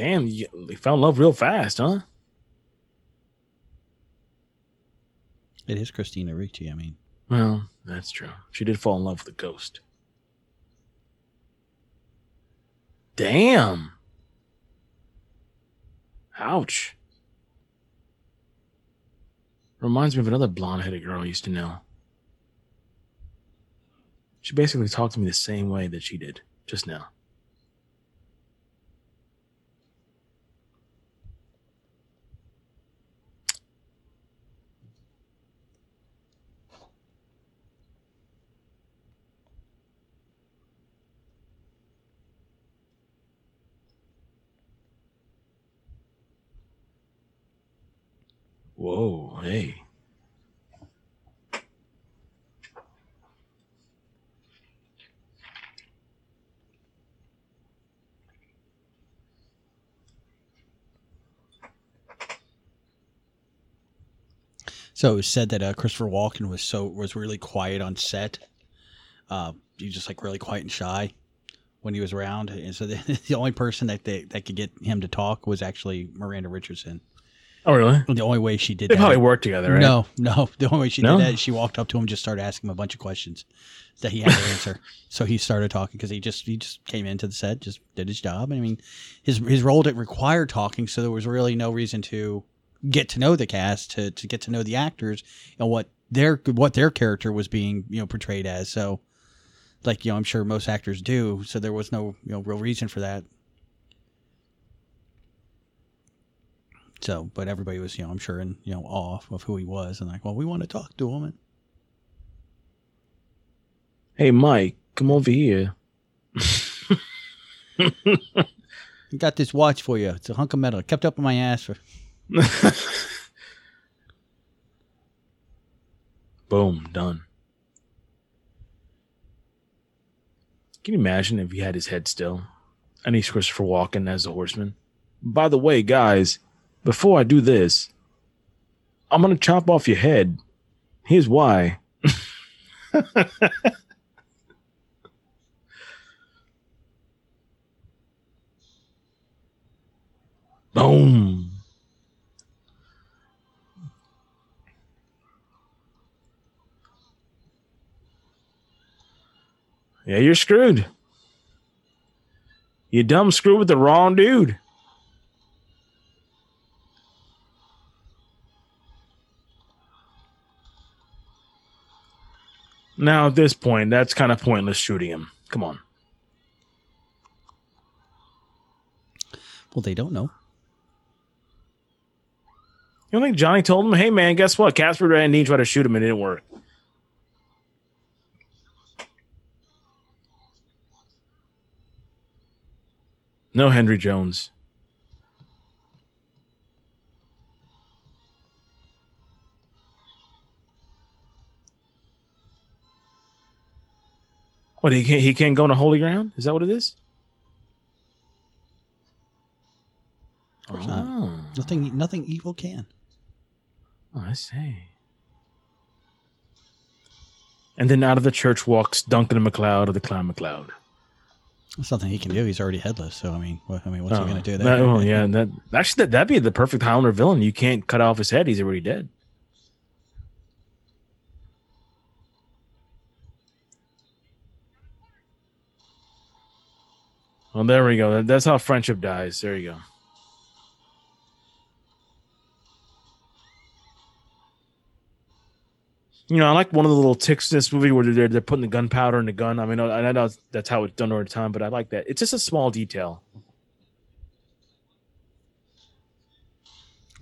Damn, you, they fell in love real fast, huh? It is Christina Ricci. I mean, Well, that's true. She did fall in love with a ghost. Damn. Ouch. Reminds me of another blonde headed girl I used to know. She basically talked to me the same way that she did just now. Whoa, hey. so it was said that uh, Christopher Walken was so was really quiet on set. Uh, he was just like really quiet and shy when he was around, and so the, the only person that they, that could get him to talk was actually Miranda Richardson. Oh, really? The only way she did that. They that, probably worked together, right? No, no. The only way she No? did that, is she walked up to him, just started asking him a bunch of questions that he had to answer. so he started talking because he just he just came into the set, just did his job. I mean, his his role didn't require talking, so there was really no reason to get to know the cast, to to get to know the actors and what their what their character was being you know portrayed as. So, like you know, I'm sure most actors do. So there was no you know real reason for that. So, but everybody was, you know, I'm sure in, you know, awe of who he was and like, well, we want to talk to him. And Hey, Mike, come over here. I got this watch for you. It's a hunk of metal. Kept up in my ass for. Boom, done. Can you imagine if he had his head still and he's Christopher Walken as a horseman? By the way, guys, before I do this, I'm going to chop off your head. Here's why. Boom. Yeah, you're screwed. You dumb screw with the wrong dude. Now, at this point, that's kind of pointless shooting him. Come on. Well, they don't know. You don't think Johnny told him, hey, man, guess what? Casper and tried to shoot him and it didn't work. No Henry Jones. What he can't he can't go on a holy ground? Is that what it is? course not. Oh, Nothing, nothing evil can. oh, I see. And then out of the church walks Duncan MacLeod of the Clan MacLeod. There's nothing he can do. He's already headless. So I mean, what, I mean, what's Oh, he going to do that- there? oh, yeah, that actually that, that'd be the perfect Highlander villain. You can't cut off his head; he's already dead. Well, there we go. That's how friendship dies. There you go. You know, I like one of the little ticks in this movie where they're they're putting the gunpowder in the gun. I mean, I I know that's how it's done over time, but I like that. It's just a small detail.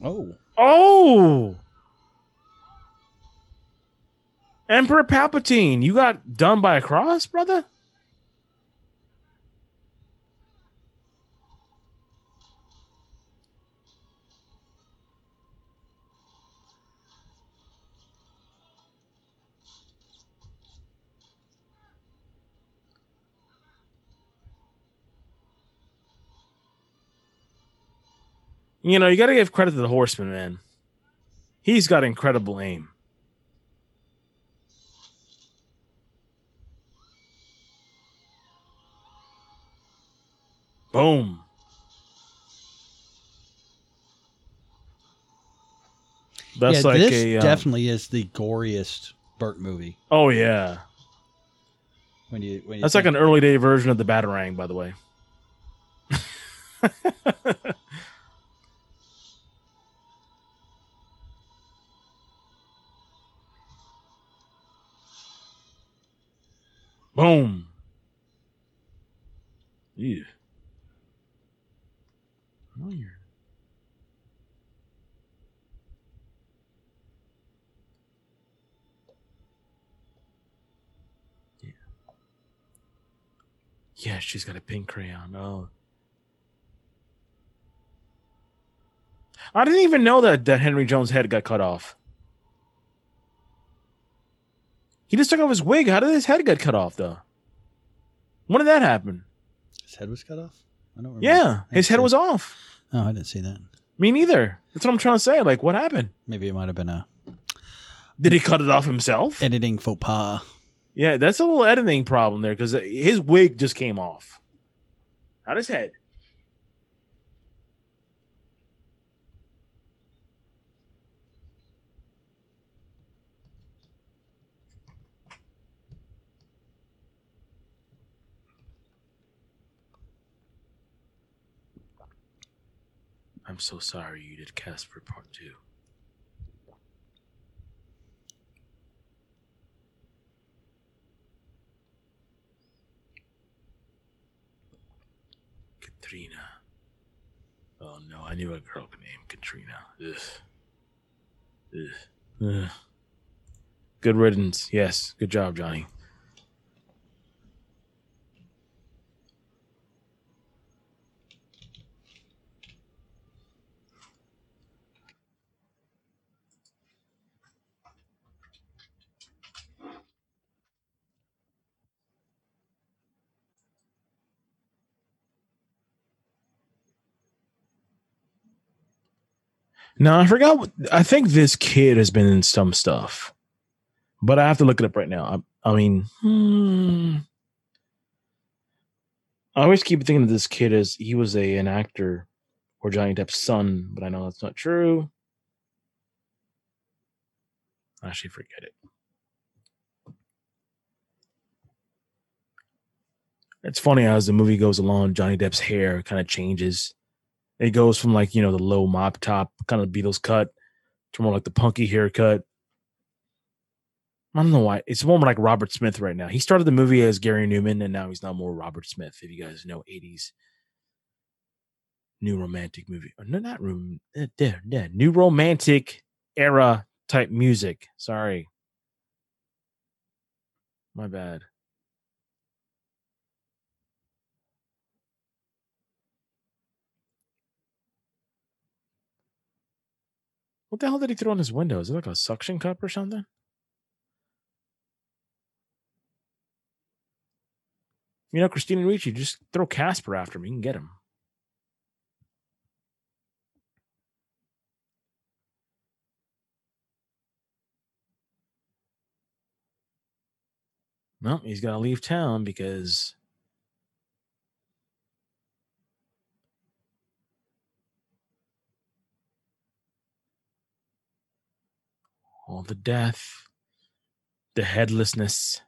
Oh, Oh, Emperor Palpatine, you got done by a cross, brother. You know, you got to give credit to the horseman, man. He's got incredible aim. Boom. That's yeah. like this a um, definitely is the goriest Burt movie. Oh yeah, When you, when you that's like an early day version of the Batarang, by the way. Boom. Yeah. You're. Yeah. Yeah, she's got a pink crayon. Oh. I didn't even know that, that Henry Jones' head got cut off. He just took off his wig. How did his head get cut off, though? When did that happen? his head was cut off. I don't remember. Yeah, I his head was off. Oh, I didn't see that. Me neither. That's what I'm trying to say. Like, what happened? Maybe it might have been a Did he cut it off himself? editing faux pas. Yeah, that's a little editing problem there because his wig just came off. Not his head. I'm so sorry you did Casper Part 2. Katrina. Oh no, I knew a girl named Katrina. Ugh. Ugh. Ugh. Good riddance. Yes. Good job, Johnny. No, I forgot. I think this kid has been in some stuff, but I have to look it up right now. I, I mean, hmm. I always keep thinking of this kid as he was a an actor or Johnny Depp's son, but I know that's not true. I actually, forget it. It's funny as the movie goes along, Johnny Depp's hair kind of changes. It goes from like, you know, the low mop top kind of Beatles cut to more like the punky haircut. I don't know why. It's more like Robert Smith right now. He started the movie as Gary Numan and now he's now more Robert Smith, if you guys know 80s new romantic movie. No, not room. Eh, there, there. New romantic era type music. Sorry. My bad. What the hell did he throw in his window? Is it like a suction cup or something? You know, Christina Ricci, just throw Casper after me. You can get him. No, he's got to leave town because all the death, the headlessness.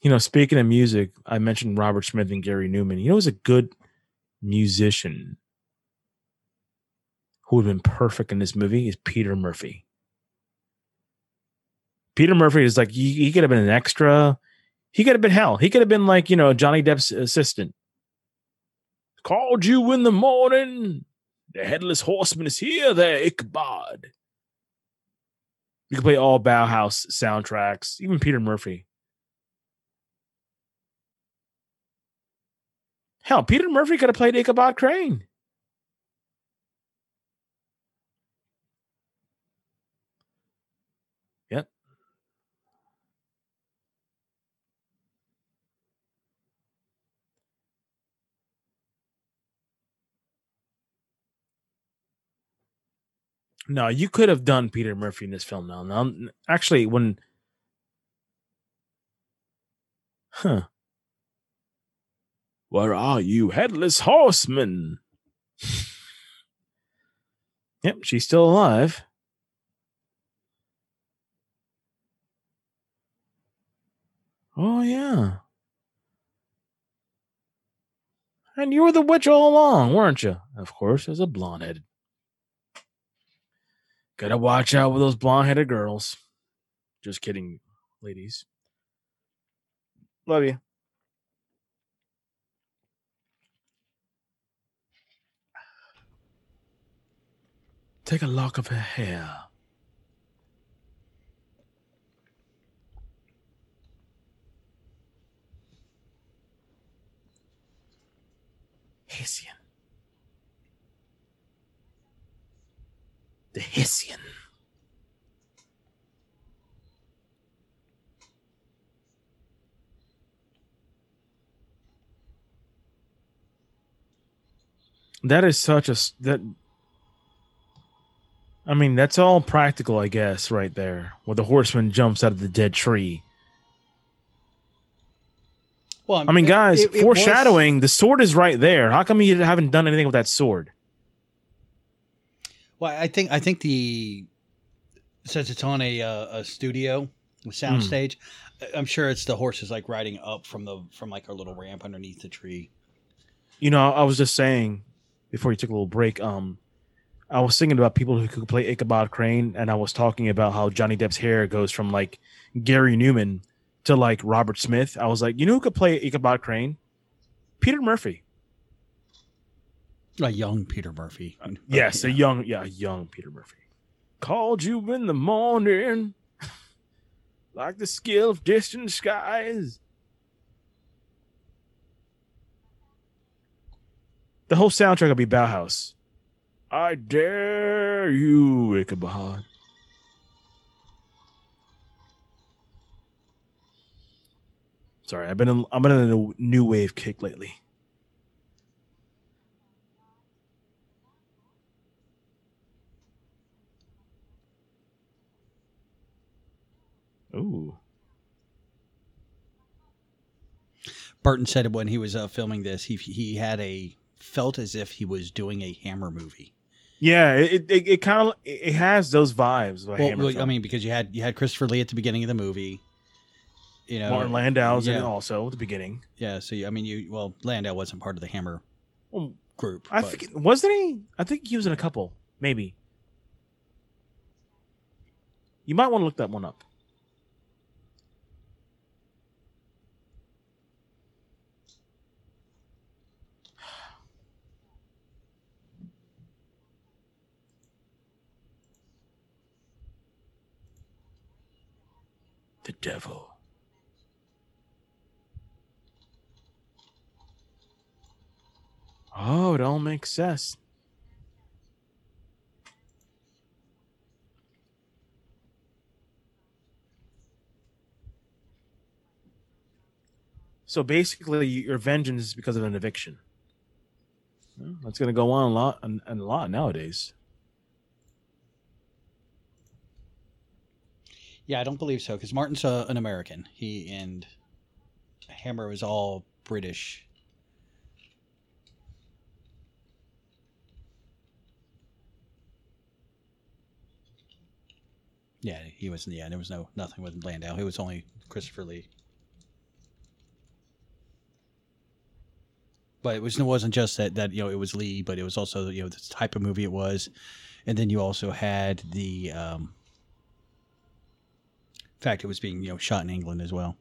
You know, speaking of music, I mentioned Robert Smith and Gary Numan. You know, who's a good musician who would have been perfect in this movie is Peter Murphy. Peter Murphy is like he, he could have been an extra. He could have been hell. He could have been like you know Johnny Depp's assistant. Called you in the morning. The headless horseman is here. There, Ichabod. You can play all Bauhaus soundtracks, even Peter Murphy. Hell, Peter Murphy could have played Ichabod Crane. No, you could have done Peter Murphy in this film now. Now, actually, when, huh? Where are you, headless horseman? yep, she's still alive. Oh yeah. And you were the witch all along, weren't you? Of course, as a blonde headed. Gotta watch out with those blonde headed girls. Just kidding, ladies. Love you. Take a lock of her hair. Hessian. The Hessian. That is such a that. I mean, that's all practical, I guess, right there. Where the horseman jumps out of the dead tree. Well, I mean, it- guys, it- it was- foreshadowing. The sword is right there. How come you haven't done anything with that sword? Well, I think I think the since it's on a uh, a studio soundstage. I'm sure it's the horses like riding up from the from like a little ramp underneath the tree. You know, I was just saying before you took a little break. Um, I was thinking about people who could play Ichabod Crane, and I was talking about how Johnny Depp's hair goes from like Gary Numan to like Robert Smith. I was like, you know who could play Ichabod Crane? Peter Murphy. A young Peter Murphy. Uh, yes, a young, yeah, a young Peter Murphy. Called you in the morning, like the skill of distant skies. The whole soundtrack will be Bauhaus. I dare you, Ichabod. Sorry, I've been in, I've been in a new wave kick lately. Ooh. Burton said when he was uh, filming this, he he had a felt as if he was doing a Hammer movie. Yeah, it it, it kind of it has those vibes. Well, well, I mean, because you had you had Christopher Lee at the beginning of the movie. You know, Martin Landau's in yeah. it also at the beginning. Yeah, so you, I mean, you well, Landau wasn't part of the Hammer Well, group. I but- think wasn't he? I think he was in a couple, maybe. You might want to look that one up. The devil. Oh, it all makes sense. So basically, your vengeance is because of an eviction. That's going to go on a lot, and a lot nowadays. Yeah, I don't believe so because Martin's uh, an American. He and Hammer was all British. Yeah, he was. Yeah, there was no nothing with Landau. It was only Christopher Lee. But it was it wasn't just that that you know it was Lee, but it was also you know the type of movie it was, and then you also had the um, fact it was being you know shot in England as well.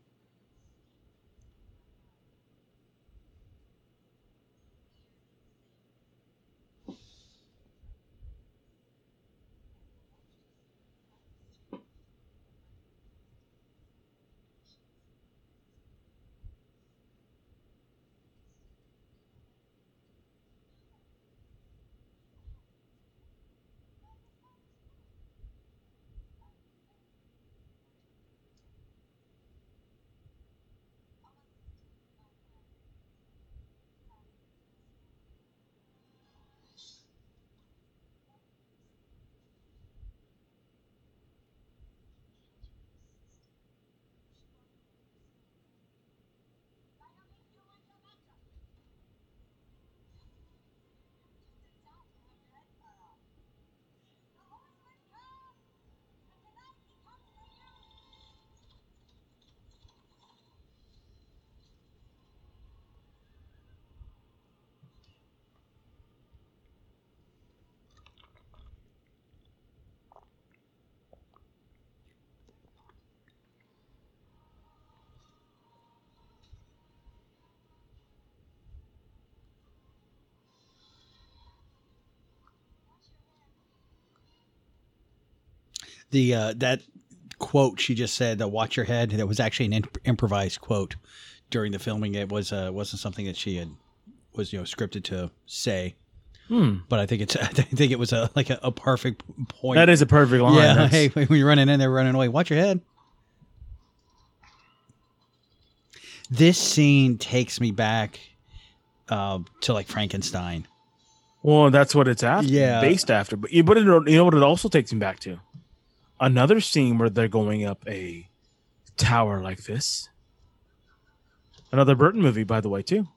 The uh, that quote she just said, uh, "Watch your head," that was actually an imp- improvised quote during the filming. It was uh, wasn't something that she had was you know scripted to say. Hmm. But I think it's I think it was a like a, a perfect point. That is a perfect line. yeah. That's- Hey, when you're running in there, running away, watch your head. This scene takes me back uh, to like Frankenstein. Well, that's what it's after. Yeah. Based after. But you but it, you know what it also takes me back to? Another scene where they're going up a tower like this. Another Burton movie, by the way, too.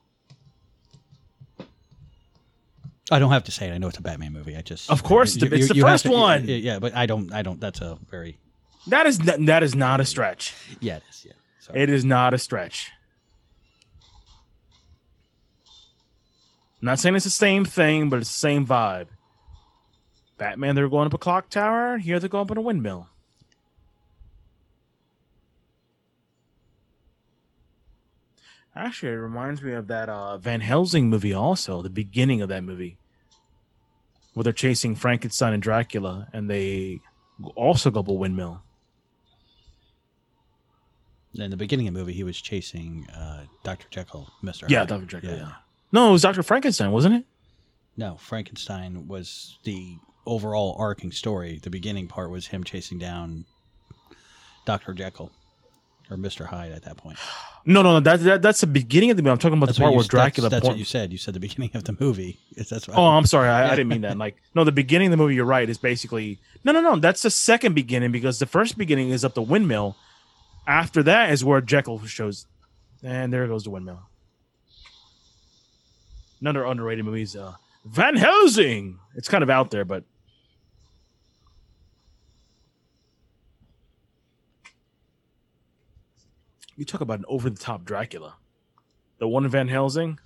I don't have to say it. I know it's a Batman movie. I just Of course, it's the- it's the have first one. Yeah, but I don't. I don't. That's a very That is n- that is not a stretch. Yeah, it is. Yeah. Sorry. It is not a stretch. I'm not saying it's the same thing, but it's the same vibe. Batman, they're going up a clock tower. Here they're going up in a windmill. Actually, it reminds me of that uh, Van Helsing movie. Also, the beginning of that movie, where they're chasing Frankenstein and Dracula, and they also go up a windmill. In the beginning of the movie, he was chasing uh, Dr. Jekyll, Mr. Yeah, Hyde. Dr. Jekyll. Yeah. No, it was Doctor Frankenstein, wasn't it? No, Frankenstein was the overall arcing story. The beginning part was him chasing down Dr. Jekyll or Mr. Hyde at that point. No, no, no. That, that that's the beginning of the movie. I'm talking about That's, the part you, where Dracula. that's porn- what you said. You said the beginning of the movie. Is That's what Oh, I'm sorry. I, I didn't mean that. Like, no, the beginning of the movie. You're right. Is basically no, no, no. That's the second beginning because the first beginning is up the windmill. After that is where Jekyll shows, and there goes the windmill. Another underrated movie is uh, Van Helsing. It's kind of out there, but you talk about an over the top Dracula. The one Van Helsing.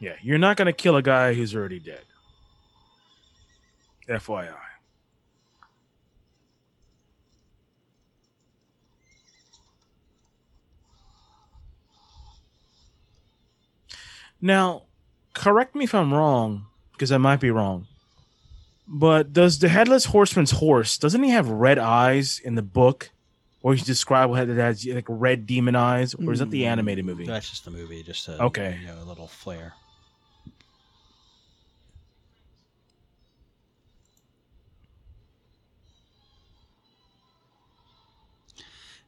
Yeah, you're not going to kill a guy who's already dead. FYI. Now, correct me if I'm wrong, because I might be wrong. But does the headless horseman's horse doesn't he have red eyes in the book, or he's described with it as like red demon eyes, or is that the mm, animated movie? That's just the movie. Just a, Okay. you know, a little flair.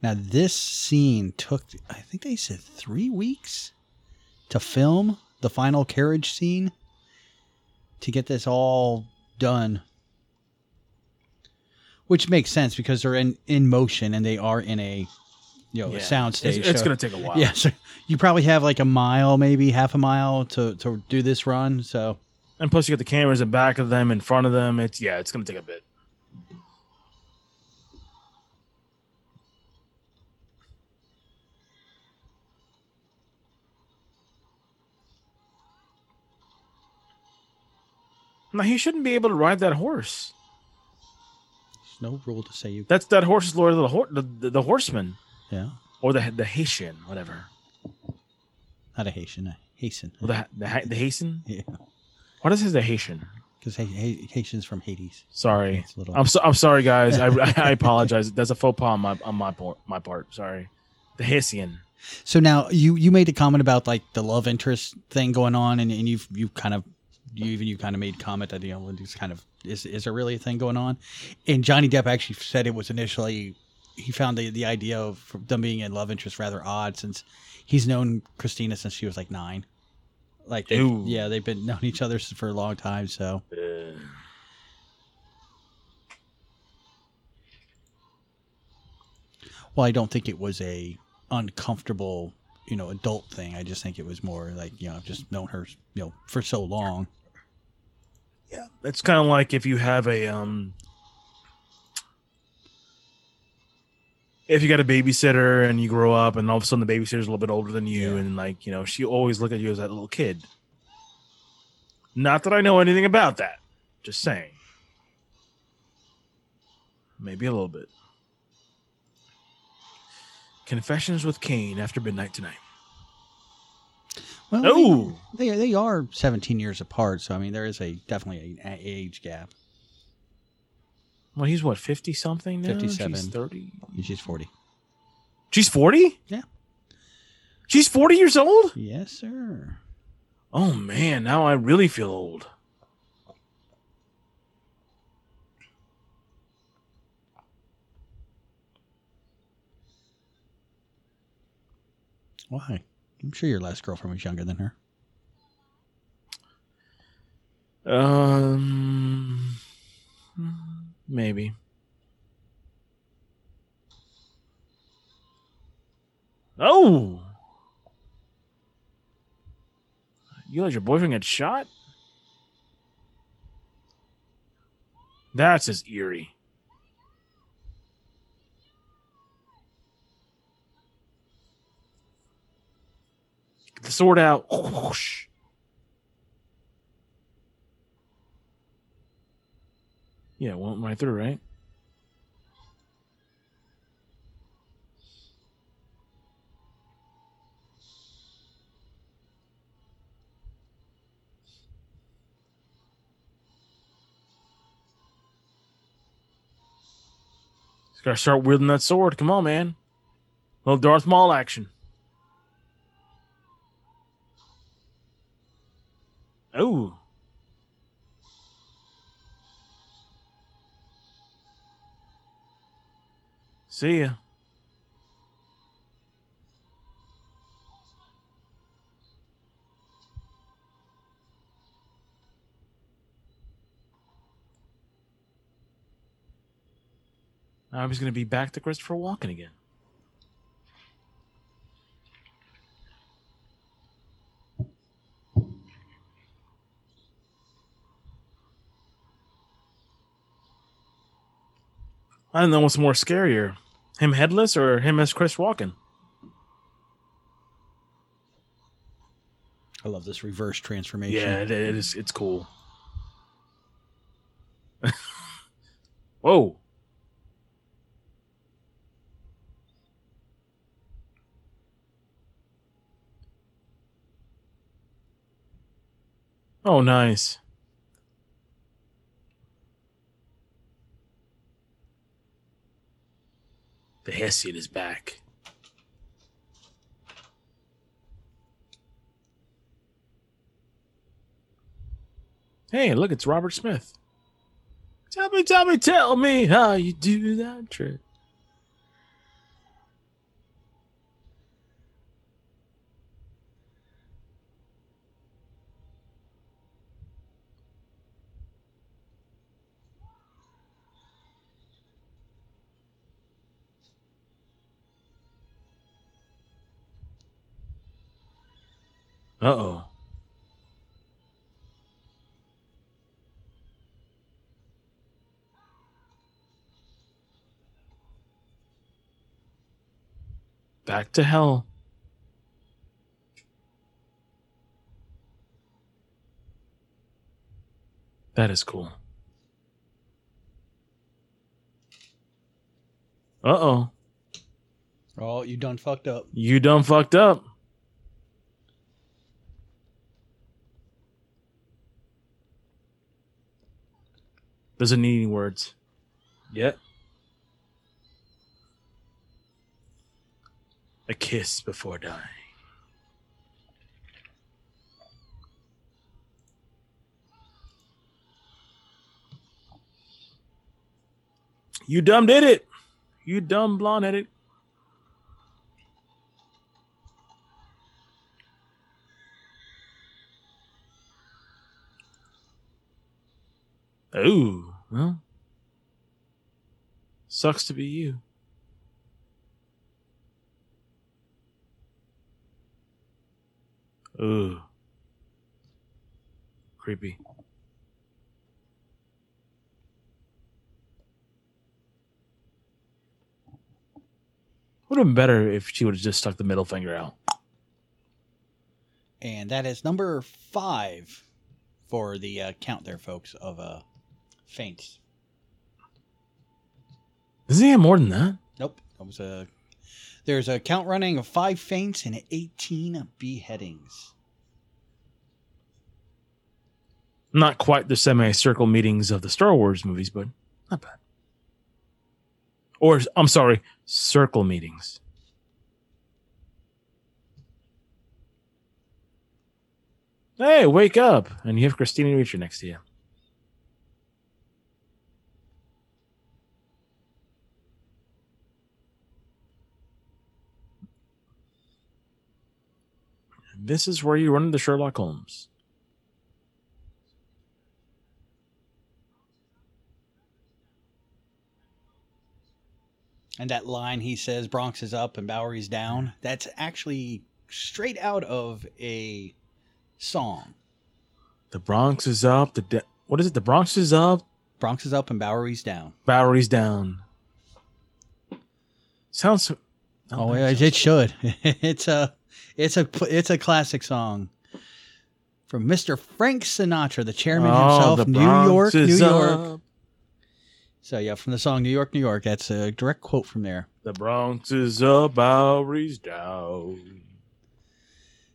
Now this scene took, I think they said three weeks to film the final carriage scene to get this all done. Which makes sense because they're in, in motion and they are in a you know Yeah, a sound stage. It's, it's so- going to take a while. yeah, so you probably have like a mile, maybe half a mile to, to do this run. So And plus, you got the cameras in back of them, in front of them. It's yeah, it's going to take a bit. Now he shouldn't be able to ride that horse. there's no rule to say you. That's that horse is Lord of the Hor- the, the, the horseman Yeah, or the the Haitian, whatever. not a Haitian, a Haitian. Or the the, the Haitian. Yeah, What is the Haitian? because Haitians from Hades. Sorry, little- I'm so, I'm sorry, guys. I, I apologize. That's a faux pas on my on my part. My part. Sorry. The Haitian. So now you you made a comment about like the love interest thing going on, and, and you've you've kind of you even you kind of made comment that you know it's kind of is is there really a thing going on? And Johnny Depp actually said it was initially he found the the idea of them being in love interest rather odd since he's known Christina since she was like nine. Like they yeah they've been known each other for a long time. So Uh, well I don't think it was a uncomfortable you know adult thing. I just think it was more like you know I've just known her you know for so long. yeah, it's kind of like if you have a um, if you got a babysitter and you grow up, and all of a sudden the babysitter's a little bit older than you, Yeah. and like you know, she always look at you as that little kid. Not that I know anything about that. Just saying. Maybe a little bit. Confessions with Kane after midnight tonight. Well, Oh, they, they they are 17 years apart, so I mean there is a definitely an a age gap. well, he's what fifty something now. 57. She's thirty. She's 40. She's forty. Yeah. She's forty years old. Yes, sir. Oh man, now I really feel old. Why? I'm sure your last girlfriend was younger than her. Um, maybe. Oh, you let your boyfriend get shot? That's just eerie. The sword out. Whoosh. Yeah, it went right through, right? Gotta start wielding that sword. Come on, man. little Darth Maul action. Oh. See ya. Now he's going to be back to Christopher Walken again. I don't know what's more scarier, him headless or him as Chris Walken. I love this reverse transformation. Yeah, it, it is. It's cool. Whoa. Oh, nice. The Hessian is back. Hey, look, it's Robert Smith. Tell me, tell me, tell me how you do that trick. Uh oh. Back to hell. That is cool. Uh oh. Oh, you done fucked up. You done fucked up. Doesn't need any words. Yet. A kiss before dying. You dumb did it. You dumb blonde headed. Oh, well. Sucks to be you. Ooh. Creepy. Would have been better if she would have just stuck the middle finger out. And that is number five for the uh, count there, folks, of uh, faints. Does he have more than that? Nope. That was a. There's a count running of five faints and 18 beheadings. Not quite the semicircle meetings of the Star Wars movies, but not bad. Or, I'm sorry, circle meetings. Hey, wake up! And you have Christina Ricci next to you. This is where you run into Sherlock Holmes. And that line he says, Bronx is up and Bowery's down, that's actually straight out of a song. The Bronx is up. The de- what is it? The Bronx is up. Bronx is up and Bowery's down. Bowery's down. Sounds. Oh, yeah, it should. it's a, it's a, it's a classic song from Mr. Frank Sinatra, the chairman Oh, himself, the New York, New York. up. So yeah, from the song New York, New York. That's a direct quote from there. The Bronx is up, Bowery's down.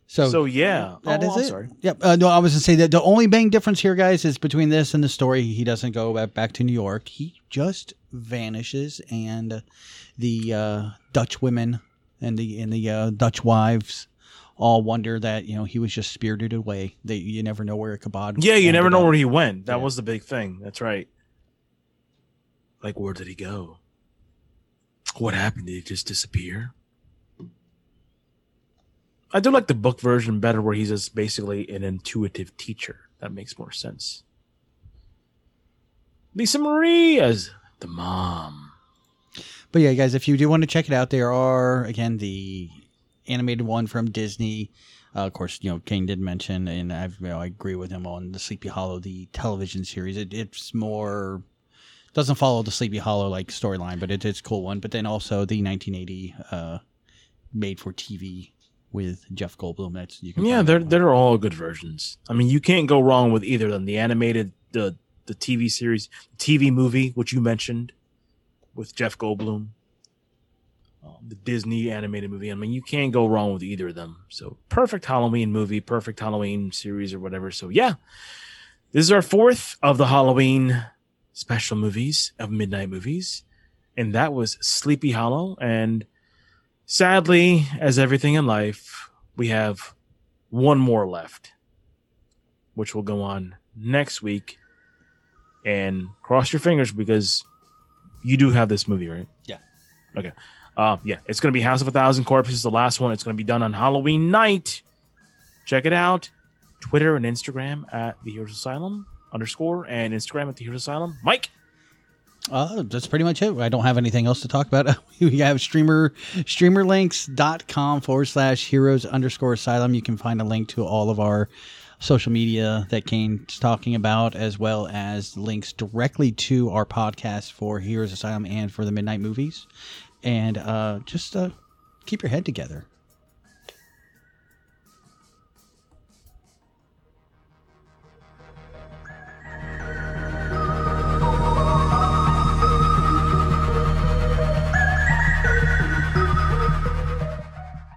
So, So, yeah. that Oh, is I'm it. sorry. Yep. Uh, no, I was gonna say that the only main difference here, guys, is between this and the story. He doesn't go back, back to New York. He just vanishes, and uh, the uh, Dutch women and the and the uh, Dutch wives all wonder that you know he was just spirited away. They you never know where Kabod. Yeah, you never know up. where he went. That Yeah. was the big thing. That's right. Like, where did he go? What happened? Did he just disappear? I do like the book version better, where he's just basically an intuitive teacher. That makes more sense. Lisa Marie as the mom. But yeah, guys, if you do want to check it out, there are again the animated one from Disney. Uh, of course, you know Kane did mention, and I've, you know, I agree with him on the Sleepy Hollow, the television series. It, it's more doesn't follow the Sleepy Hollow like storyline, but it, it's a cool one. But then also the 1980 uh, made for TV with Jeff Goldblum. That's you can Yeah, they're they're all good versions. I mean, you can't go wrong with either of them. The animated, the the TV series, TV movie, which you mentioned, with Jeff Goldblum, um, the Disney animated movie. I mean, you can't go wrong with either of them. So perfect Halloween movie, perfect Halloween series or whatever. So yeah, this is our fourth of the Halloween special movies of midnight movies, and that was Sleepy Hollow. And sadly, as everything in life, we have one more left, which will go on next week. And cross your fingers because you do have this movie, right? Yeah. Okay. Uh, yeah, it's going to be House of a Thousand Corpses, the last one. It's going to be done on Halloween night. Check it out. Twitter and Instagram at the Heroes Asylum underscore and Instagram at the Heroes Asylum. Mike. Uh, that's pretty much it. I don't have anything else to talk about. we have streamer streamerlinks.com forward slash heroes underscore asylum. You can find a link to all of our social media that Kane's talking about, as well as links directly to our podcast for Heroes Asylum and for the Midnight Movies. And uh, just uh, keep your head together.